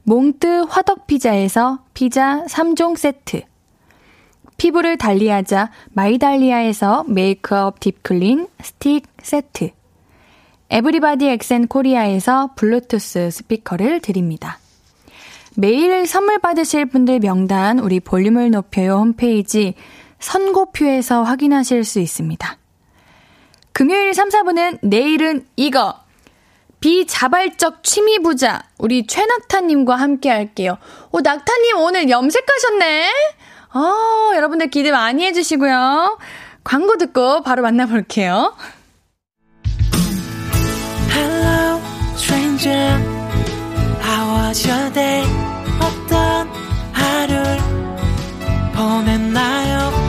몽뜨 화덕피자에서 피자 3종 세트. 피부를 달리하자 마이달리아에서 메이크업 딥클린 스틱 세트. 에브리바디 엑센 코리아에서 블루투스 스피커를 드립니다. 매일 선물 받으실 분들 명단 우리 볼륨을 높여요 홈페이지 선곡표에서 확인하실 수 있습니다. 금요일 3, 4부는 내일은 이거. 비자발적 취미 부자 우리 최낙타님과 함께 할게요. 오 낙타님 오늘 염색하셨네. 어 여러분들 기대 많이 해주시고요. 광고 듣고 바로 만나볼게요. Hello, stranger. How was your day? 어떤 하루를 보냈나요?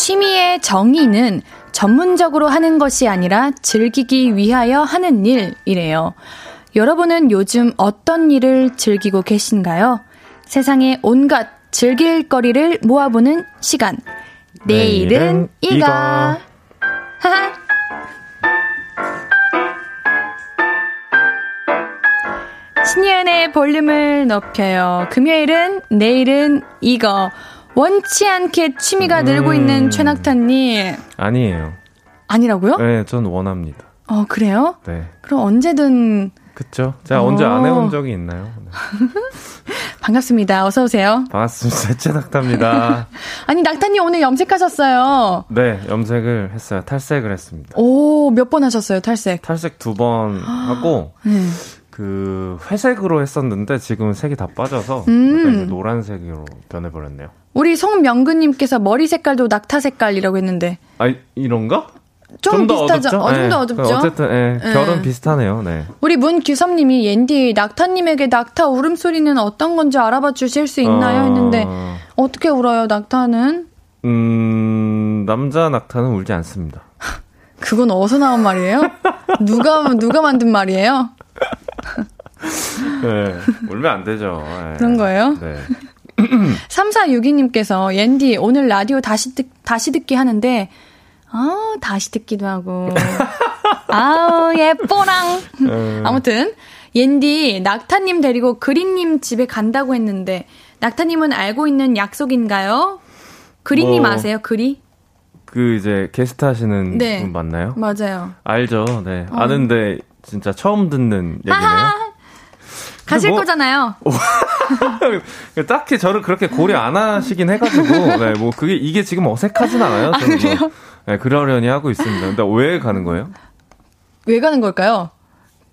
취미의 정의는 전문적으로 하는 것이 아니라 즐기기 위하여 하는 일이래요. 여러분은 요즘 어떤 일을 즐기고 계신가요? 세상의 온갖 즐길 거리를 모아보는 시간. 내일은 이거. 하하. 신예은의 볼륨을 높여요. 금요일은 내일은 이거. 원치 않게 취미가 늘고 있는 최낙타님. 아니에요. 아니라고요? 네, 전 원합니다. 어, 그래요? 네. 그럼 언제든 그쵸? 제가 어. 언제 안 해본 적이 있나요? 네. 반갑습니다. 어서 오세요. 반갑습니다. 최낙타입니다. 아니 낙타님 오늘 염색하셨어요. 네, 염색을 했어요. 탈색을 했습니다. 오, 몇 번 하셨어요 탈색? 탈색 두 번 하고 네. 그 회색으로 했었는데 지금 색이 다 빠져서 음. 노란색으로 변해버렸네요. 우리 송명근님께서 머리 색깔도 낙타 색깔이라고 했는데 아 이런가? 좀, 더 비슷하죠? 어둡죠? 어, 좀 네. 더 어둡죠? 어쨌든 예, 네. 결은 비슷하네요. 네. 우리 문규섭님이 옌디 낙타님에게 낙타 울음소리는 어떤 건지 알아봐 주실 수 있나요? 어, 했는데 어떻게 울어요 낙타는? 음 남자 낙타는 울지 않습니다. 그건 어디서 나온 말이에요? 누가 누가 만든 말이에요? 네, 울면 안 되죠. 예. 그런 거예요? 네. 3462님께서 옌디 오늘 라디오 다시 듣 다시 듣기 하는데 아 다시 듣기도 하고 아우 예뻐랑 음. 아무튼 옌디 낙타님 데리고 그린님 집에 간다고 했는데 낙타님은 알고 있는 약속인가요? 그린님 뭐. 아세요? 그리? 그 이제 게스트 하시는 네. 분 맞나요? 맞아요. 알죠. 네. 어. 아는데 진짜 처음 듣는 얘기네요. 가실 뭐- 거잖아요. 딱히 저를 그렇게 고려 안 하시긴 해가지고, 네, 뭐 그게 이게 지금 어색하진 않아요. 저는 뭐, 그래요? 네, 그러려니 하고 있습니다. 근데 왜 가는 거예요? 왜 가는 걸까요?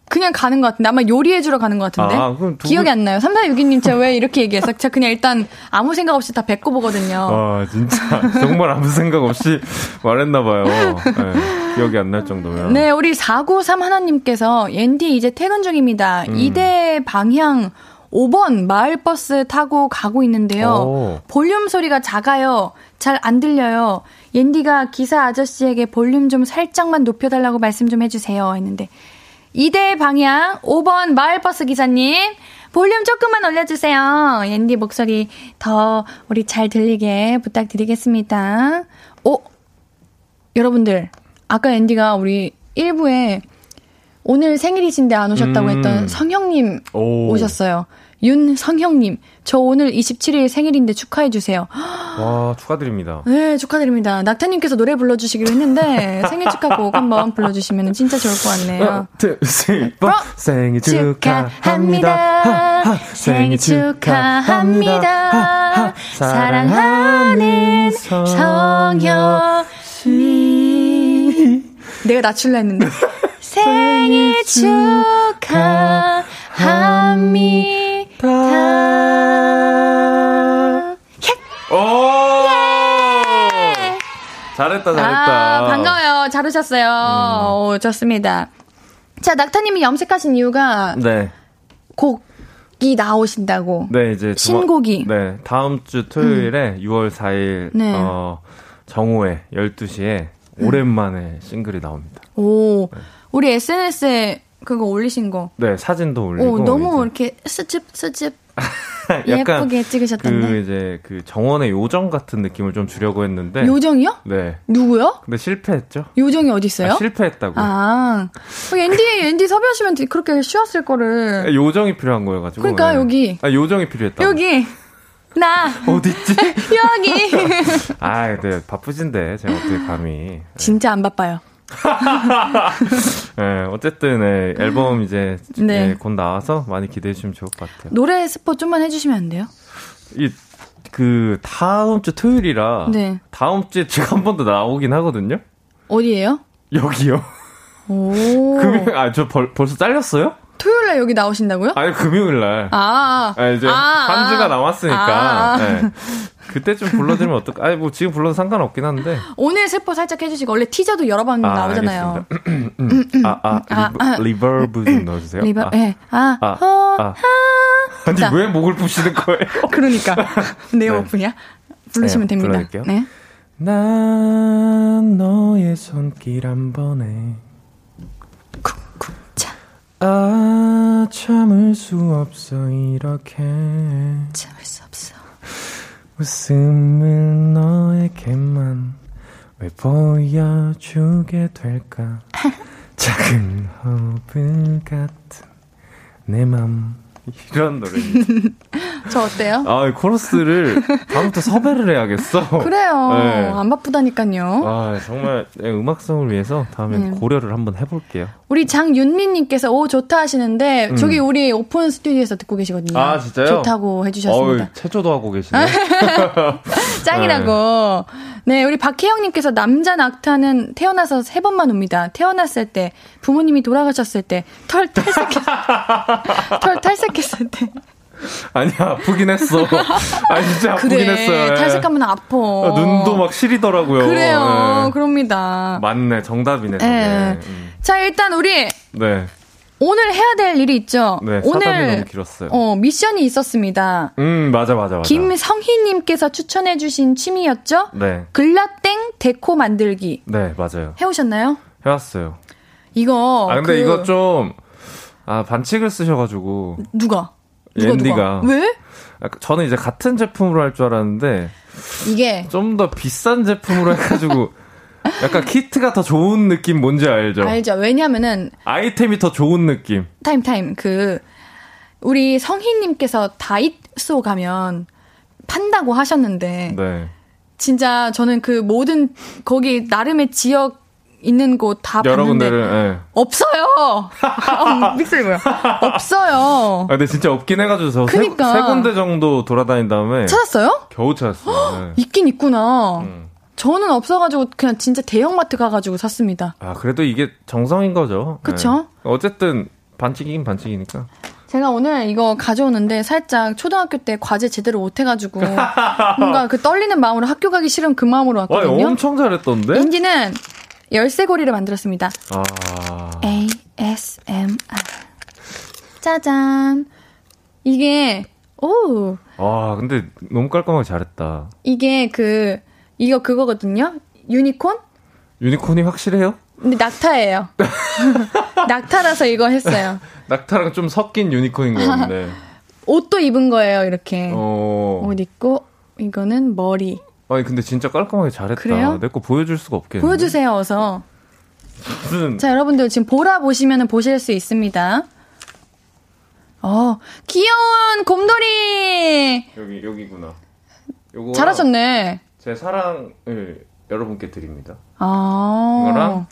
그냥 가는 것 같은데 아마 요리해주러 가는 것 같은데 아, 그럼 두 기억이 분- 안 나요. 3462님 제가 왜 이렇게 얘기해서 제가 그냥 일단 아무 생각 없이 다 뱉고 보거든요. 아, 진짜 정말 아무 생각 없이 말했나 봐요. 네, 기억이 안 날 정도면. 네, 우리 493 하나님께서 옌디 이제 퇴근 중입니다. 음. 이대 방향 5번 마을버스 타고 가고 있는데요. 오. 볼륨 소리가 작아요. 잘 안 들려요. 옌디가 기사 아저씨에게 볼륨 좀 살짝만 높여달라고 말씀 좀 해주세요. 했는데 이대 방향 5번 마을버스 기사님 볼륨 조금만 올려주세요. 옌디 목소리 더 우리 잘 들리게 부탁드리겠습니다. 오, 여러분들 아까 앤디가 우리 1부에 오늘 생일이신데 안 오셨다고 음. 했던 성형님 오. 오셨어요. 윤성형님, 저 오늘 27일 생일인데 축하해주세요. 와, 축하드립니다. 네, 축하드립니다. 낙타님께서 노래 불러주시기로 했는데 생일 축하곡 한번 불러주시면 진짜 좋을 것 같네요. 넷. 어? 생일 축하합니다. 생일 축하합니다. 사랑하는 성형 씨. 내가 낮출라 했는데. 생일 축하합니다. 오! 잘했다, 잘했다. 아, 반가워요. 잘 오셨어요. 오, 좋습니다. 자, 낙타님이 염색하신 이유가 네. 곡 이 나오신다고. 네, 이제 신곡이. 네, 다음 주 토요일에 6월 4일 네. 어, 정오에 12시에 오랜만에 싱글이 나옵니다. 오, 우리 SNS에 그거 올리신 거. 네, 사진도 올리고 오, 너무 이제 이렇게 스집, 스집 예쁘게 찍으셨던데. 그 이제 그 정원의 요정 같은 느낌을 좀 주려고 했는데 요정이요? 네. 누구요? 근데 실패했죠. 요정이 어디 있어요? 아, 실패했다고. 아, 어, 앤디, 앤디 섭외하시면 그렇게 쉬웠을 거를. 요정이 필요한 거여 가지고. 그러니까, 여기. 아, 요정이 필요했다. 여기. 나. 어디 있지? 여기. 아, 네, 바쁘신데 제가 어떻게 감히. 진짜 안 바빠요. 네, 어쨌든 네, 앨범 이제 네. 네, 곧 나와서 많이 기대해 주시면 좋을 것 같아요. 노래 스포 좀만 해주시면 안 돼요? 이 그 다음 주 토요일이라 네. 다음 주에 제가 한 번 더 나오긴 하거든요. 어디에요? 여기요. 오. 금요 아 저 벌써 잘렸어요? 토요일 날 여기 나오신다고요? 아니 금요일 날. 아, 아, 이제 아, 한 주가 아. 남았으니까. 아. 네. 그때 좀 불러드리면 어떨까? 아니 뭐 지금 불러도 상관없긴 한데. 오늘 스포 살짝 해주시고 원래 티저도 여러 번 아, 나오잖아요. 알겠습니다. 음, 아, 아, 아, 리버, 아. reverb 좀 넣어주세요. 리버, 아, 예, 아, 아, 허, 아. 아니 자. 왜 목을 부시는 거예요? 그러니까 내 네. 오픈이야. 부르시면 네, 됩니다. 불러드릴게요. 네. 난 너의 손길 한 번에 자, 아 참을 수 없어 이렇게 참을 수 없어. 웃음을 너에게만 왜 보여주게 될까? 작은 허브 같은 내 맘 이런 노래 저 어때요? 아 코러스를 다음부터 섭외를 해야겠어 그래요. 네. 안 바쁘다니까요. 아 정말 네, 음악성을 위해서 다음에 네. 고려를 한번 해볼게요 우리 장윤민님께서 오 좋다 하시는데 저기 우리 오픈 스튜디오에서 듣고 계시거든요. 음. 아, 진짜요? 좋다고 해주셨습니다. 어우, 체조도 하고 계시네 짱이라고. 네, 우리 박혜영님께서 남자 낙타는 태어나서 세 번만 옵니다. 태어났을 때, 부모님이 돌아가셨을 때, 털 탈색했, 털 탈색했을 때. 아니 아프긴 했어 아 진짜 아프긴 그래, 했어요 예. 탈색하면 아파. 아, 눈도 막 시리더라고요 그래요, 예. 그럽니다. 맞네 정답이네 예. 음. 자, 일단 우리 네. 오늘 해야 될 일이 있죠. 네, 오늘 너무 길었어요. 어, 미션이 있었습니다. 음, 맞아, 맞아, 맞아. 김성희 님께서 추천해 주신 취미였죠. 네. 글라땡 데코 만들기 네, 맞아요. 해 오셨나요? 해 왔어요. 이거 아, 근데 그- 이거 좀, 아, 반칙을 쓰셔 가지고. 누가? 누가 옌디가. 누가? 왜? 약간 저는 이제 같은 제품으로 할 줄 알았는데, 이게 좀 더 비싼 제품으로 해 가지고, 약간 키트가 더 좋은 느낌 뭔지 알죠? 알죠. 왜냐면은 아이템이 더 좋은 느낌. 타임 타임 그 우리 성희님께서 다이소 가면 판다고 하셨는데 네. 진짜 저는 그 모든 거기 나름의 지역 있는 곳다 여러 봤는데 군데를, 예. 없어요. 어, 믹스리 뭐야? 없어요. 아, 근데 진짜 없긴 해가지고 저 세. 세 군데 정도 돌아다닌 다음에 찾았어요? 겨우 찾았어요. 네. 있긴 있구나. 음. 저는 없어가지고 그냥 진짜 대형마트 가가지고 샀습니다. 아, 그래도 이게 정성인 거죠. 그쵸? 네. 어쨌든 반칙이긴 반칙이니까. 제가 오늘 이거 가져오는데 살짝 초등학교 때 과제 제대로 못 해가지고 뭔가 그 떨리는 마음으로 학교 가기 싫은 그 마음으로 와, 왔거든요. 엄청 잘했던데? 인지는 열쇠고리를 만들었습니다. 아. ASMR. 짜잔. 이게 오 와, 근데 너무 깔끔하게 잘했다. 이게 그 이거 그거거든요. 유니콘? 유니콘이 확실해요? 근데 낙타예요. 낙타라서 이거 했어요. 낙타랑 좀 섞인 유니콘인 것 같네. 옷도 입은 거예요, 이렇게. 어. 옷 입고 이거는 머리. 아니, 근데 진짜 깔끔하게 잘했다. 그래요? 내 거 보여줄 수가 없겠네. 보여주세요, 어서. 무슨. 자, 여러분들 지금 보라 보시면 보실 수 있습니다. 어, 귀여운 곰돌이! 여기, 여기구나. 요거. 잘하셨네. 제 사랑을 여러분께 드립니다. 아. 이거랑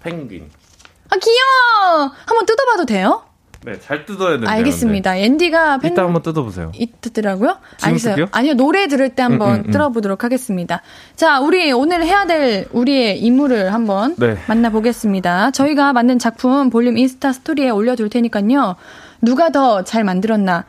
펭귄. 아, 귀여워! 한번 뜯어봐도 돼요? 네, 잘 뜯어야 된대요. 알겠습니다. 앤디가. 팬, 이따 한번 뜯어보세요. 있더라고요? 지금 알겠어요. 아니요, 노래 들을 때 한번 음, 음, 음. 들어보도록 하겠습니다. 자, 우리 오늘 해야 될 우리의 임무를 한번 네. 만나보겠습니다. 저희가 만든 작품 볼륨 인스타 스토리에 올려둘 테니까요. 누가 더 잘 만들었나.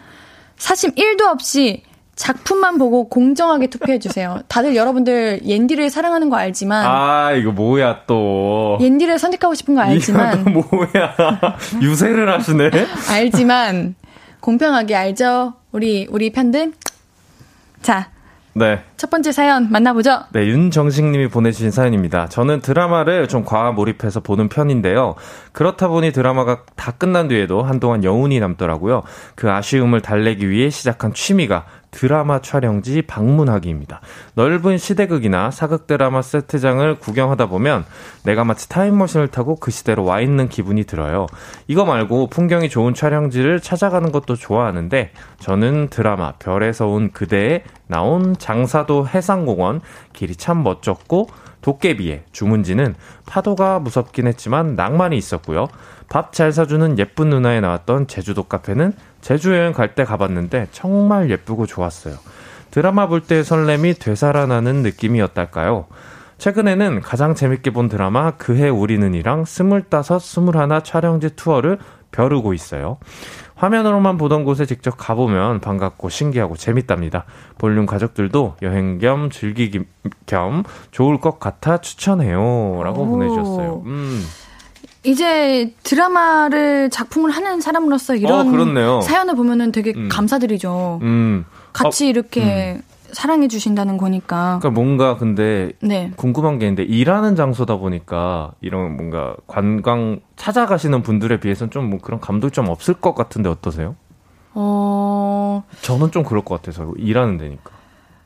사심 1도 없이 작품만 보고 공정하게 투표해 주세요. 다들 여러분들 옌디를 사랑하는 거 알지만, 아, 이거 뭐야, 또. 옌디를 선택하고 싶은 거 알지만, 이거 또 뭐야. 유세를 하시네? 알지만, 공평하게 알죠? 우리, 우리 편들? 자, 네. 첫 번째 사연 만나보죠. 네, 윤정식님이 보내주신 사연입니다. 저는 드라마를 좀 과몰입해서 몰입해서 보는 편인데요. 그렇다 보니 드라마가 다 끝난 뒤에도 한동안 여운이 남더라고요. 그 아쉬움을 달래기 위해 시작한 취미가 드라마 촬영지 방문하기입니다. 넓은 시대극이나 사극 드라마 세트장을 구경하다 보면 내가 마치 타임머신을 타고 그 시대로 와 있는 기분이 들어요. 이거 말고 풍경이 좋은 촬영지를 찾아가는 것도 좋아하는데 저는 드라마 별에서 온 그대에 나온 장사도 해상공원 길이 참 멋졌고 도깨비의 주문지는 파도가 무섭긴 했지만 낭만이 있었고요. 밥 잘 사주는 예쁜 누나에 나왔던 제주도 카페는 제주 여행 갈 때 가봤는데 정말 예쁘고 좋았어요. 드라마 볼 때의 설렘이 되살아나는 느낌이었달까요? 최근에는 가장 재밌게 본 드라마 그해 우리는이랑 스물다섯, 스물하나 촬영지 투어를 벼르고 있어요. 화면으로만 보던 곳에 직접 가보면 반갑고 신기하고 재밌답니다. 볼륨 가족들도 여행 겸 즐기기 겸 좋을 것 같아 추천해요. 라고 오. 보내주셨어요. 음. 이제 드라마를 작품을 하는 사람으로서 이런 어. 사연을 보면은 되게 음. 감사드리죠. 음. 같이 이렇게 사랑해 주신다는 거니까. 그러니까 뭔가 근데 네. 궁금한 게 있는데 일하는 장소다 보니까 이런 뭔가 관광 찾아가시는 분들에 비해서는 좀 뭐 그런 감독이 좀 없을 것 같은데 어떠세요? 어, 저는 좀 그럴 것 같아서 일하는 데니까.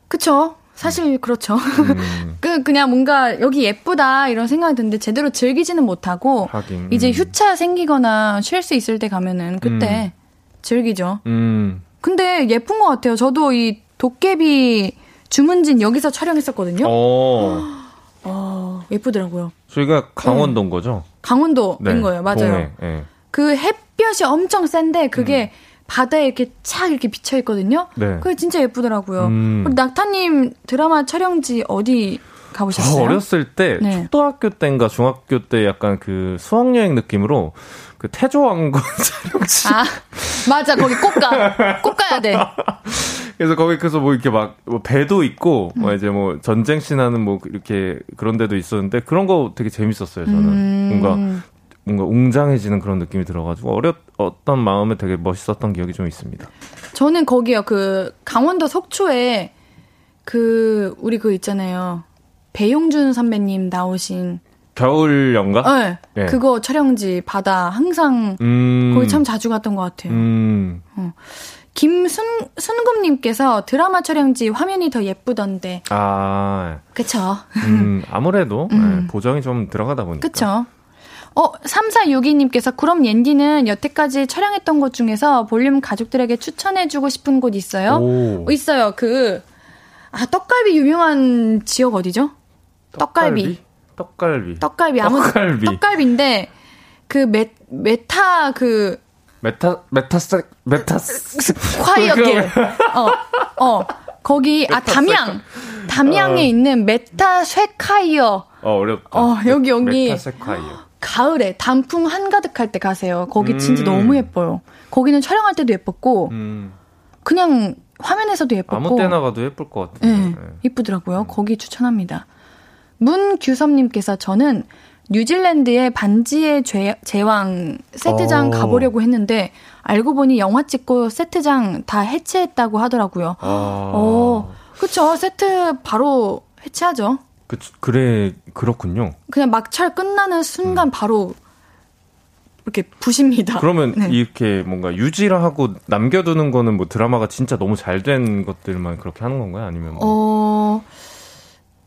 그쵸. 사실 그렇죠. 음, 그 그냥 뭔가 여기 예쁘다 이런 생각이 드는데 제대로 즐기지는 못하고 하긴. 이제 음. 휴차 생기거나 쉴 수 있을 때 가면은 그때 즐기죠. 음. 근데 예쁜 것 같아요. 저도 이 도깨비 주문진 여기서 촬영했었거든요. 어. 어, 예쁘더라고요. 저희가 강원도인 거죠? 강원도인 네, 거예요. 맞아요. 동해, 예. 그 햇볕이 엄청 센데 그게 바다에 이렇게 착 이렇게 비쳐 있거든요. 네. 그게 진짜 예쁘더라고요. 음. 우리 낙타님 드라마 촬영지 어디 가보셨어요? 아, 어렸을 때 네. 초등학교 때인가 중학교 때 약간 그 수학 여행 느낌으로 그 태조왕건 촬영지. 아 맞아 거기 꼭 가. 꼭 가야 돼. 그래서 거기 그래서 뭐 이렇게 막 뭐 배도 있고 음. 뭐 이제 뭐 전쟁 신하는 뭐 이렇게 그런 데도 있었는데 그런 거 되게 재밌었어요. 저는 음. 뭔가 뭔가 웅장해지는 그런 느낌이 들어가지고 어렸 어떤 마음에 되게 멋있었던 기억이 좀 있습니다. 저는 거기요 그 강원도 속초에 그 우리 그 있잖아요 배용준 선배님 나오신 겨울 연가? 네, 네. 그거 촬영지 바다 항상 음. 거기 참 자주 갔던 것 같아요. 음. 김순 순금님께서 드라마 촬영지 화면이 더 예쁘던데 아. 그쵸? 음, 아무래도 음. 예, 보정이 좀 들어가다 보니까. 그쵸? 어, 3462님께서 그럼 옌디는 여태까지 촬영했던 곳 중에서 볼륨 가족들에게 추천해주고 싶은 곳 있어요? 오. 어, 있어요. 그, 아, 떡갈비 유명한 지역 어디죠? 떡갈비. 떡갈비. 떡갈비. 아무 떡갈비. 떡갈비인데, 그 메, 메타 그, 메타 메타스 메타스 콰이어길. 어, 어. 거기, 아, 담양. 담양에 어. 있는 메타세콰이어. 어 어렵다. 어, 여기, 여기. 메타세콰이어. 가을에 단풍 한가득할 때 가세요. 거기 진짜 음. 너무 예뻐요. 거기는 촬영할 때도 예뻤고 음. 그냥 화면에서도 예뻤고 아무 때나 가도 예쁠 것 같아요. 네, 이쁘더라고요. 거기 추천합니다. 문규섭님께서 저는 뉴질랜드의 반지의 죄- 제왕 세트장 오. 가보려고 했는데 알고 보니 영화 찍고 세트장 다 해체했다고 하더라고요. 아. 어, 그쵸. 세트 바로 해체하죠. 그, 그래 그렇군요. 그냥 막찰 끝나는 순간 바로 이렇게 부십니다. 그러면 네. 이렇게 뭔가 유지를 하고 남겨두는 거는 뭐 드라마가 진짜 너무 잘 된 것들만 그렇게 하는 건가요? 아니면 뭐? 어,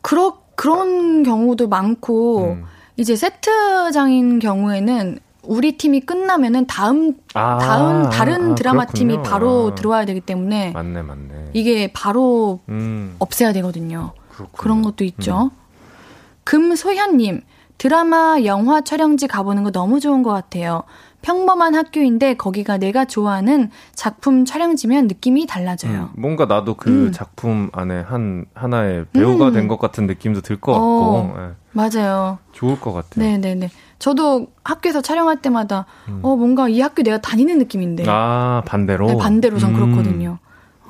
그러, 그런 경우도 많고, 음. 이제 세트장인 경우에는 우리 팀이 끝나면은 다음, 아, 다음, 다른 아, 드라마 그렇군요. 팀이 바로 아. 들어와야 되기 때문에 맞네 맞네. 이게 바로 음. 없애야 되거든요. 그렇군요. 그런 것도 있죠. 음. 금소현님, 드라마, 영화 촬영지 가보는 거 너무 좋은 것 같아요. 평범한 학교인데 거기가 내가 좋아하는 작품 촬영지면 느낌이 달라져요. 음, 뭔가 나도 그 음. 작품 안에 한 하나의 배우가 음. 된것 같은 느낌도 들것 어. 같고 예, 맞아요. 좋을 것 같아요. 네네네. 저도 학교에서 촬영할 때마다, 음. 어, 뭔가 이 학교 내가 다니는 느낌인데. 아 반대로 네, 반대로 전 음. 그렇거든요.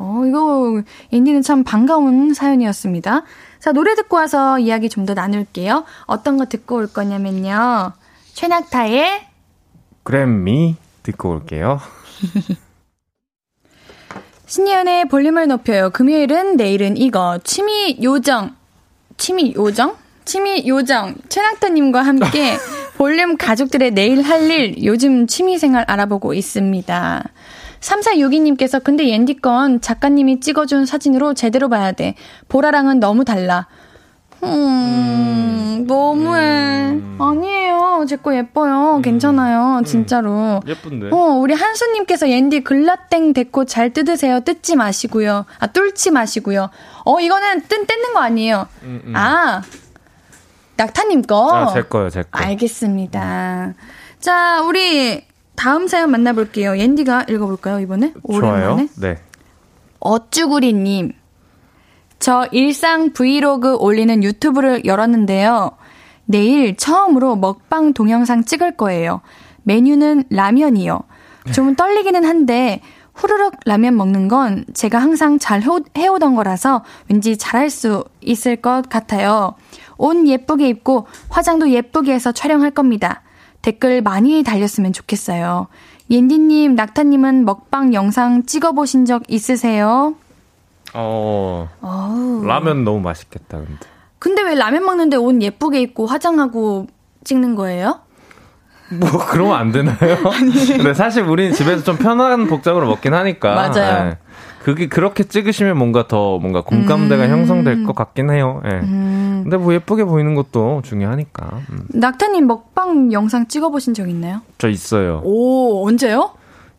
어, 이거, 인디는 참 반가운 사연이었습니다. 자, 노래 듣고 와서 이야기 좀 더 나눌게요. 어떤 거 듣고 올 거냐면요. 최낙타의 그래미 듣고 올게요. 신예은의 볼륨을 높여요. 금요일은 내일은 이거. 취미 요정. 취미 요정? 취미 요정. 최낙타님과 함께 볼륨 가족들의 내일 할 일, 요즘 취미 생활 알아보고 있습니다. 3462님께서 근데 옌디 건 작가님이 찍어준 사진으로 제대로 봐야 돼. 보라랑은 너무 달라. 음, 너무해. 아니에요. 제 거 예뻐요. 괜찮아요. 진짜로. 예쁜데. 어, 우리 한수님께서 옌디 글라땡 데코 잘 뜯으세요. 뜯지 마시고요. 아, 뚫지 마시고요. 어, 이거는 뜯, 뜯는 거 아니에요. 음, 음. 아, 낙타님 거. 아, 제 거요, 제 거. 알겠습니다. 자, 우리 다음 사연 만나볼게요. 옌디가 읽어볼까요, 이번에? 좋아요. 오랜만에. 네. 어쭈구리님. 저 일상 브이로그 올리는 유튜브를 열었는데요. 내일 처음으로 먹방 동영상 찍을 거예요. 메뉴는 라면이요. 좀 떨리기는 한데 후루룩 라면 먹는 건 제가 항상 잘 해오던 거라서 왠지 잘할 수 있을 것 같아요. 옷 예쁘게 입고 화장도 예쁘게 해서 촬영할 겁니다. 댓글 많이 달렸으면 좋겠어요. 옌디님, 낙타님은 먹방 영상 찍어보신 적 있으세요? 어, 어우. 라면 너무 맛있겠다, 근데. 근데 왜 라면 먹는데 옷 예쁘게 입고 화장하고 찍는 거예요? 뭐 그러면 안 되나요? 근데 사실 우리는 집에서 좀 편한 복장으로 먹긴 하니까. 맞아요. 네. 그게 그렇게 찍으시면 뭔가 더 뭔가 공감대가 음. 형성될 것 같긴 해요. 예. 네. 음. 근데 뭐 예쁘게 보이는 것도 중요하니까. 음. 낙타님 먹방 영상 찍어보신 적 있나요? 저 있어요. 오 언제요?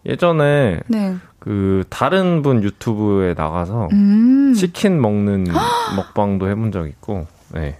예전에 네. 그 다른 분 유튜브에 나가서 음. 치킨 먹는 먹방도 해본 적 있고. 네.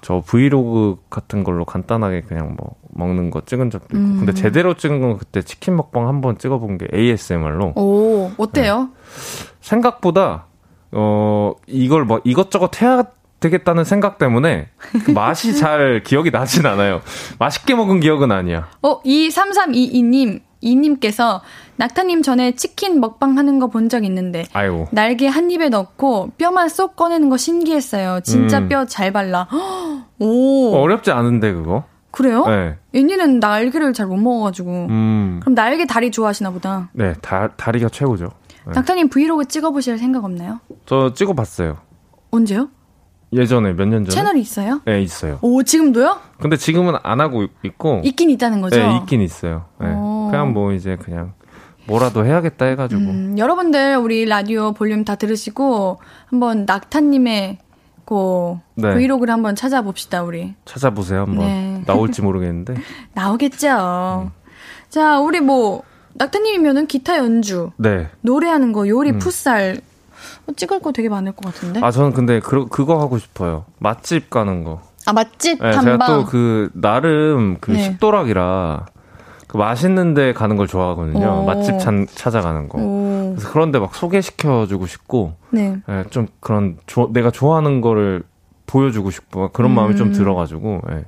저 브이로그 같은 걸로 간단하게 그냥 뭐 먹는 거 찍은 적도 있고. 음. 근데 제대로 찍은 건 그때 치킨 먹방 한 번 찍어본 게 ASMR로. 오, 어때요? 네. 생각보다, 어, 이걸 뭐 이것저것 해야 되겠다는 생각 때문에 그 맛이 잘 기억이 나진 않아요. 맛있게 먹은 기억은 아니야. 어, 23322님, 이님께서 낙타님 전에 치킨 먹방 하는 거 본 적 있는데 아이고. 날개 한 입에 넣고 뼈만 쏙 꺼내는 거 신기했어요. 진짜 음. 뼈잘 발라. 오. 어렵지 않은데 그거? 그래요? 네. 앤니는 날개를 잘 못 먹어가지고. 음. 그럼 날개 다리 좋아하시나 보다. 네, 다, 다리가 최고죠. 네. 낙타님 브이로그 찍어보실 생각 없나요? 저 찍어봤어요. 언제요? 예전에 몇 년 전에 채널이 있어요? 네 있어요. 오 지금도요? 근데 지금은 안 하고 있고 있긴 있다는 거죠? 네 있긴 있어요. 네. 그냥 뭐 이제 그냥 뭐라도 해야겠다 해가지고. 음, 여러분들 우리 라디오 볼륨 다 들으시고 한번 낙타님의 그 네. 브이로그를 한번 찾아봅시다 우리. 찾아보세요 한번. 네. 나올지 모르겠는데. 나오겠죠. 음. 자 우리 뭐 낙타님이면은 기타 연주, 네. 노래하는 거, 요리, 음. 풋살 뭐 찍을 거 되게 많을 것 같은데. 아 저는 근데 그 그거 하고 싶어요. 맛집 가는 거. 아 맛집 네, 탐방. 제가 또 그 나름 그 네. 식도락이라 그 맛있는 데 가는 걸 좋아하거든요. 오. 맛집 찬, 찾아가는 거. 오. 그래서 그런데 막 소개시켜주고 싶고, 네. 네, 좀 그런 조, 내가 좋아하는 거를 보여주고 싶고 그런 음. 마음이 좀 음. 들어가지고. 네.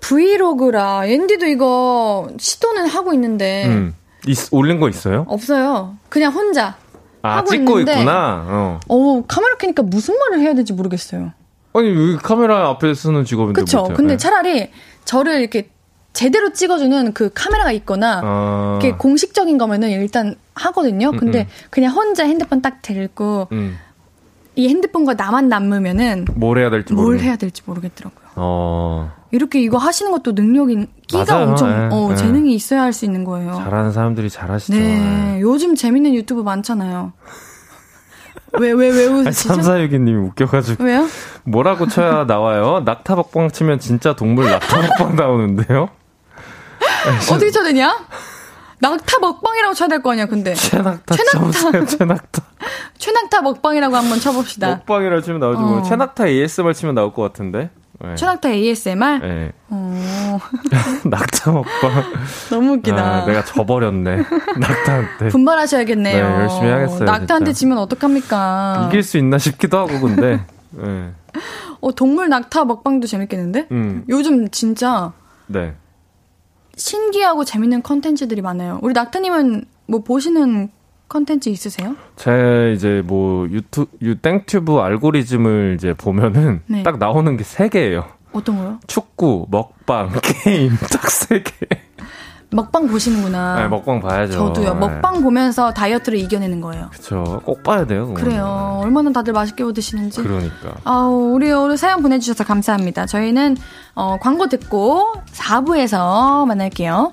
브이로그라 앤디도 이거 시도는 하고 있는데 음. 있, 올린 거 있어요? 없어요. 그냥 혼자 아, 하고 찍고 있는데, 있구나. 어. 어 카메라 켜니까 무슨 말을 해야 될지 모르겠어요. 아니 왜 카메라 앞에 쓰는 직업인데 그쵸. 근데 네. 차라리 저를 이렇게 제대로 찍어주는 그 카메라가 있거나 아. 이게 공식적인 거면은 일단 하거든요. 음, 근데 음, 음. 그냥 혼자 핸드폰 딱 들고 음. 이 핸드폰과 나만 남으면은 뭘 해야 될지 뭘 모르겠... 해야 될지 모르겠더라고요. 어. 이렇게 이거 하시는 것도 능력인 끼가 맞아요. 엄청 네, 어, 네. 재능이 있어야 할 수 있는 거예요. 잘하는 사람들이 잘하시죠. 네. 네. 요즘 재밌는 유튜브 많잖아요. 왜, 왜, 왜 웃으시죠? 삼사육이님이 웃겨가지고. 왜요? 뭐라고 쳐야 나와요? 낙타 먹방 치면 진짜 동물 낙타 먹방 나오는데요? 어떻게 쳐야 되냐? 낙타 먹방이라고 쳐야 될 거 아니야, 근데. 최낙타 쳐보세요, 최낙타. 최낙타 먹방이라고 한번 쳐봅시다. 먹방이라 치면 나오지 뭐. 어. 최낙타 ASMR 치면 나올 것 같은데. 네. 최낙타 ASMR? 네. 어. 낙타 먹방. 너무 웃기다. 아, 내가 져버렸네. 낙타한테. 분발하셔야겠네요. 네, 열심히 하겠어요. 낙타한테 진짜. 지면 어떡합니까? 이길 수 있나 싶기도 하고, 근데. 네. 어, 동물 낙타 먹방도 재밌겠는데? 음. 요즘 진짜. 네. 신기하고 재밌는 컨텐츠들이 많아요. 우리 낙타님은 뭐 보시는 컨텐츠 있으세요? 제 이제 뭐 유튜 유 땡튜브 알고리즘을 이제 보면은 네. 딱 나오는 게 세 개예요. 어떤 거요? 축구, 먹방, 게임 딱 세 개. 먹방 보시는구나. 네, 먹방 봐야죠. 저도요. 네. 먹방 보면서 다이어트를 이겨내는 거예요. 그렇죠. 꼭 봐야 돼요. 그거는. 그래요. 얼마나 다들 맛있게 드시는지. 그러니까. 아우, 우리 오늘 사연 보내주셔서 감사합니다. 저희는 어, 광고 듣고 4부에서 만날게요.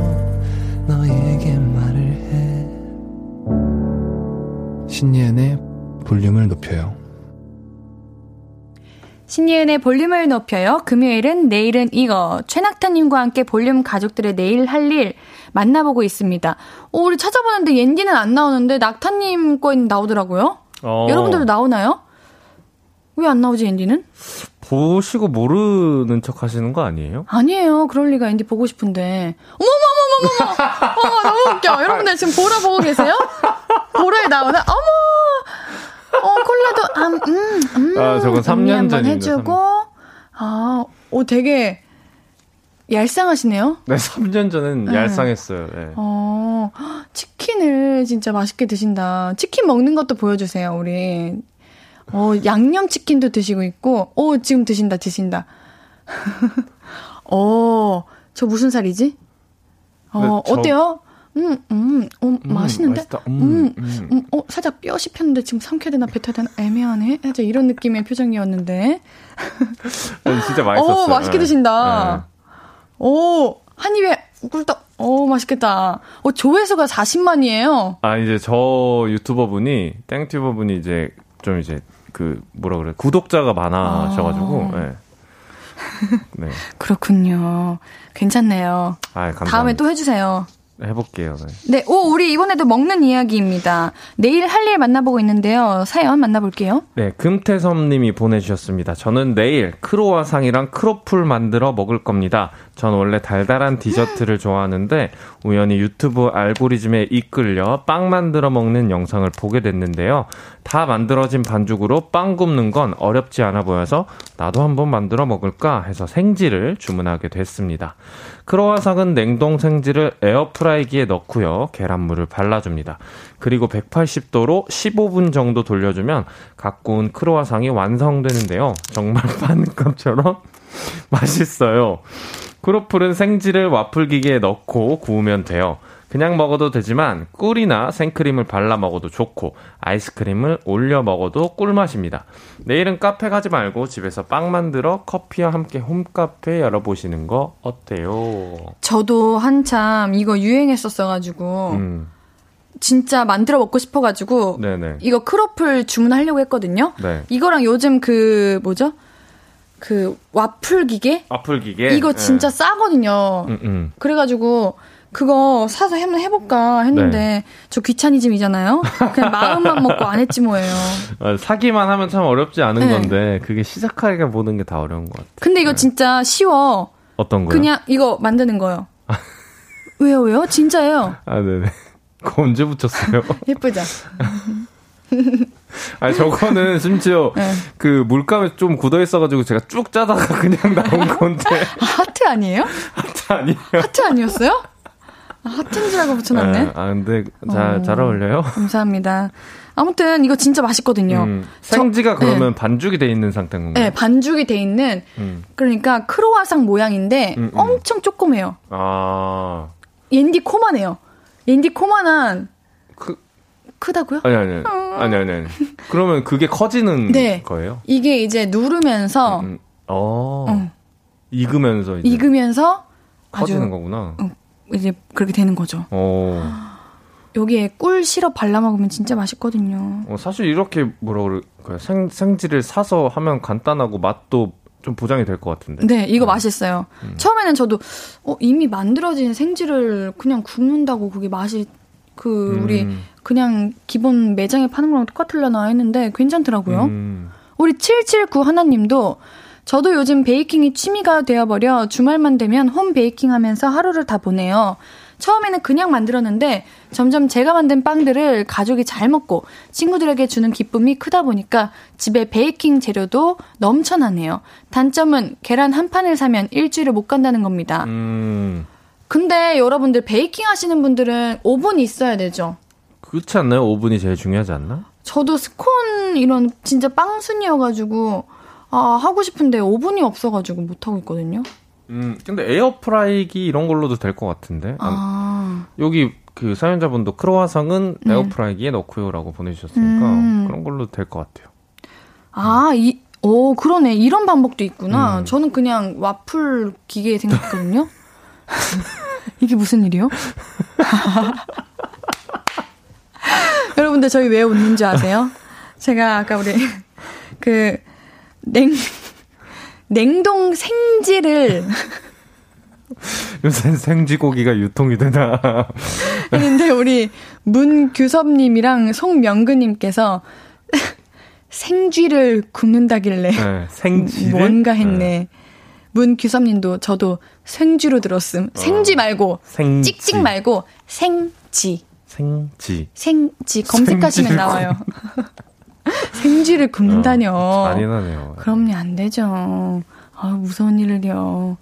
신예은의 볼륨을 높여요 신예은의 볼륨을 높여요. 금요일은 내일은 이거. 최낙타님과 함께 볼륨 가족들의 내일 할 일 만나보고 있습니다. 오, 우리 찾아보는데 옌디는 안 나오는데 낙타님 거는 나오더라고요. 어. 여러분들도 나오나요? 왜 안 나오지, 옌디는? 보시고 모르는 척 하시는 거 아니에요? 아니에요. 그럴 리가 앤디 보고 싶은데. 어머머머 머머머! 어머, 너무 웃겨. 여러분들 지금 보라 보고 계세요? 보라에 나오나? 어머! 어, 콜라도, 음, 음, 음. 아, 저건 3년 전인 해주고. 3년. 아, 오, 되게 얄쌍하시네요? 네, 3년 전엔 네. 얄쌍했어요. 네. 어, 치킨을 진짜 맛있게 드신다. 치킨 먹는 것도 보여주세요, 우리. 어, 양념 치킨도 드시고 있고, 어, 지금 드신다, 드신다. 어, 저 무슨 살이지? 어, 네, 저... 어때요? 음, 음, 어, 음, 맛있는데? 음, 음, 음, 음, 어, 살짝 뼈 씹혔는데 지금 삼켜야 되나 뱉어야 되나 애매하네? 살짝 이런 느낌의 표정이었는데. 어, 진짜 맛있었어요. 오, 맛있게 네. 드신다. 네. 오, 한 입에 꿀떡. 오, 맛있겠다. 어, 조회수가 40만이에요. 아, 이제 저 유튜버 분이, 땡튜버 분이 이제 좀 이제 그 뭐라 그래 구독자가 많아셔가지고. 아. 네. 네. 그렇군요. 괜찮네요. 아, 다음에 또 해주세요. 해볼게요. 네. 네, 오, 우리 이번에도 먹는 이야기입니다. 내일 할 일 만나보고 있는데요. 사연 만나볼게요. 네, 금태섭 님이 보내주셨습니다. 저는 내일 크로와상이랑 크로플 만들어 먹을 겁니다. 전 원래 달달한 디저트를 좋아하는데 우연히 유튜브 알고리즘에 이끌려 빵 만들어 먹는 영상을 보게 됐는데요. 다 만들어진 반죽으로 빵 굽는 건 어렵지 않아 보여서 나도 한번 만들어 먹을까 해서 생지를 주문하게 됐습니다. 크로와상은 냉동 생지를 에어프라이기에 넣고요. 계란물을 발라줍니다. 그리고 180도로 15분 정도 돌려주면 가꾸운 크로와상이 완성되는데요. 정말 반값처럼 맛있어요. 크로플은 생지를 와플 기계에 넣고 구우면 돼요. 그냥 먹어도 되지만 꿀이나 생크림을 발라 먹어도 좋고 아이스크림을 올려 먹어도 꿀맛입니다. 내일은 카페 가지 말고 집에서 빵 만들어 커피와 함께 홈카페 열어보시는 거 어때요? 저도 한참 이거 유행했었어가지고 음. 진짜 만들어 먹고 싶어가지고 네네. 이거 크로플 주문하려고 했거든요. 네. 이거랑 요즘 그 뭐죠? 그 와플 기계? 와플 기계? 이거 진짜 네. 싸거든요. 음, 음. 그래가지고 그거 사서 한번 해볼까 했는데 네. 저 귀차니즘이잖아요. 그냥 마음만 먹고 안 했지 뭐예요. 아, 사기만 하면 참 어렵지 않은 네. 건데 그게 시작하기가 보는 게다 어려운 것 같아요. 근데 이거 네. 진짜 쉬워. 어떤 거요? 그냥 이거 만드는 거요. 왜요 왜요? 진짜예요. 아 네네. 그거 언제 붙였어요? 예쁘죠. 아니 저거는 심지어 네. 그 물감에 좀 굳어 있어가지고 제가 쭉 짜다가 그냥 나온 건데. 아, 하트 아니에요? 하트 아니에요? 하트 아니었어요? 아, 하트인 줄 알고 붙여놨네. 네, 아, 근데 잘, 어, 잘 어울려요? 감사합니다. 아무튼 이거 진짜 맛있거든요. 음, 생지가 저, 그러면 네. 반죽이 돼 있는 상태인 건가요? 네, 반죽이 돼 있는 음. 그러니까 크로아상 모양인데 음, 음. 엄청 조그매요. 아. 옌디 코만해요. 옌디 코만한 그 크다고요? 아니 아니 아니. 어. 아니 아니 아니. 그러면 그게 커지는 네. 거예요? 이게 이제 누르면서 음, 음. 어. 어. 익으면서 이제 익으면서 커지는 아주, 거구나. 어, 이제 그렇게 되는 거죠. 어. 여기에 꿀 시럽 발라 먹으면 진짜 맛있거든요. 어, 사실 이렇게 뭐라 그럴까요? 생, 생지를 사서 하면 간단하고 맛도 좀 보장이 될 것 같은데. 네, 이거 음. 맛있어요. 음. 처음에는 저도 어, 이미 만들어진 생지를 그냥 굽는다고 그게 맛이 그 음. 우리 그냥 기본 매장에 파는 거랑 똑같으려나 했는데 괜찮더라고요. 음. 우리 779 하나님도 저도 요즘 베이킹이 취미가 되어버려 주말만 되면 홈 베이킹 하면서 하루를 다 보내요. 처음에는 그냥 만들었는데 점점 제가 만든 빵들을 가족이 잘 먹고 친구들에게 주는 기쁨이 크다 보니까 집에 베이킹 재료도 넘쳐나네요. 단점은 계란 한 판을 사면 일주일을 못 간다는 겁니다. 음. 근데 여러분들 베이킹 하시는 분들은 오븐이 있어야 되죠. 그렇지 않나요? 오븐이 제일 중요하지 않나? 저도 스콘 이런 진짜 빵순이어가지고 아, 하고 싶은데 오븐이 없어가지고 못하고 있거든요. 음, 근데 에어프라이기 이런 걸로도 될 것 같은데. 아. 여기 그 사연자분도 크로와상은 네. 에어프라이기에 넣고요라고 보내주셨으니까 음. 그런 걸로 될 것 같아요. 아, 이, 오, 그러네. 이런 방법도 있구나. 음. 저는 그냥 와플 기계 생각했거든요. 이게 무슨 일이요? 여러분들 저희 왜 웃는지 아세요? 제가 아까 우리 그 냉, 냉동 생지를 요새 생쥐고기가 유통이 되나? 근데 우리 문규섭님이랑 송명근님께서 생쥐를 굽는다길래 네, 생쥐 뭔가 했네. 네. 문규섭님도 저도 생쥐로 들었음. 생쥐 어, 말고 생쥐. 찍찍 말고 생쥐. 생쥐. 생쥐 검색하시면 나와요. 생쥐를 굽는다뇨. 어, 잔인하네요. 그럼요, 안 되죠. 아, 무서운 일을요.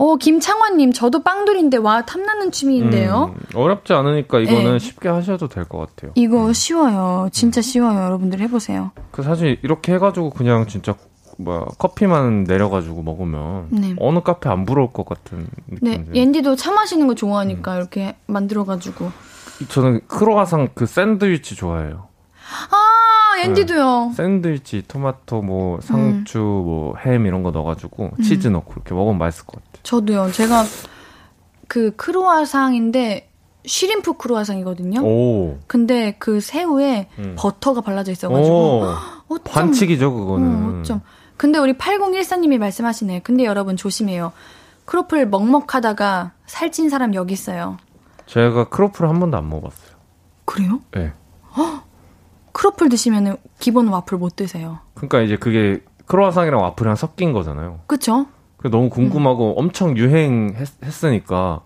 어, 김창환님, 저도 빵돌인데, 와, 탐나는 취미인데요? 음, 어렵지 않으니까 이거는 네. 쉽게 하셔도 될 것 같아요. 이거 음. 쉬워요. 진짜 쉬워요. 여러분들 해보세요. 그 사실 이렇게 해가지고 그냥 진짜 뭐야 커피만 내려가지고 먹으면 네. 어느 카페 안 부러울 것 같은 느낌. 네, 옌디도 차 마시는 거 좋아하니까 음. 이렇게 만들어가지고. 저는 크로아상 그 샌드위치 좋아해요. 아, 앤디도요. 네. 샌드위치, 토마토, 뭐 상추, 음. 뭐햄 이런 거 넣어가지고 음. 치즈 넣고 이렇게 먹으면 맛있을 것 같아요. 저도요. 제가 그 크로아상인데 쉬림프 크로아상이거든요. 오. 근데 그 새우에 음. 버터가 발라져 있어가지고 어쩜, 반칙이죠 그거는. 어, 어쩜. 근데 우리 8014님이 말씀하시네. 근데 여러분 조심해요. 크로플 먹먹하다가 살찐 사람 여기 있어요. 제가 크로플 한 번도 안 먹어봤어요. 그래요? 네. 헉? 크로플 드시면 기본 와플 못 드세요. 그러니까 이제 그게 크로아상이랑 와플이랑 섞인 거잖아요. 그렇죠. 너무 궁금하고 음. 엄청 유행했으니까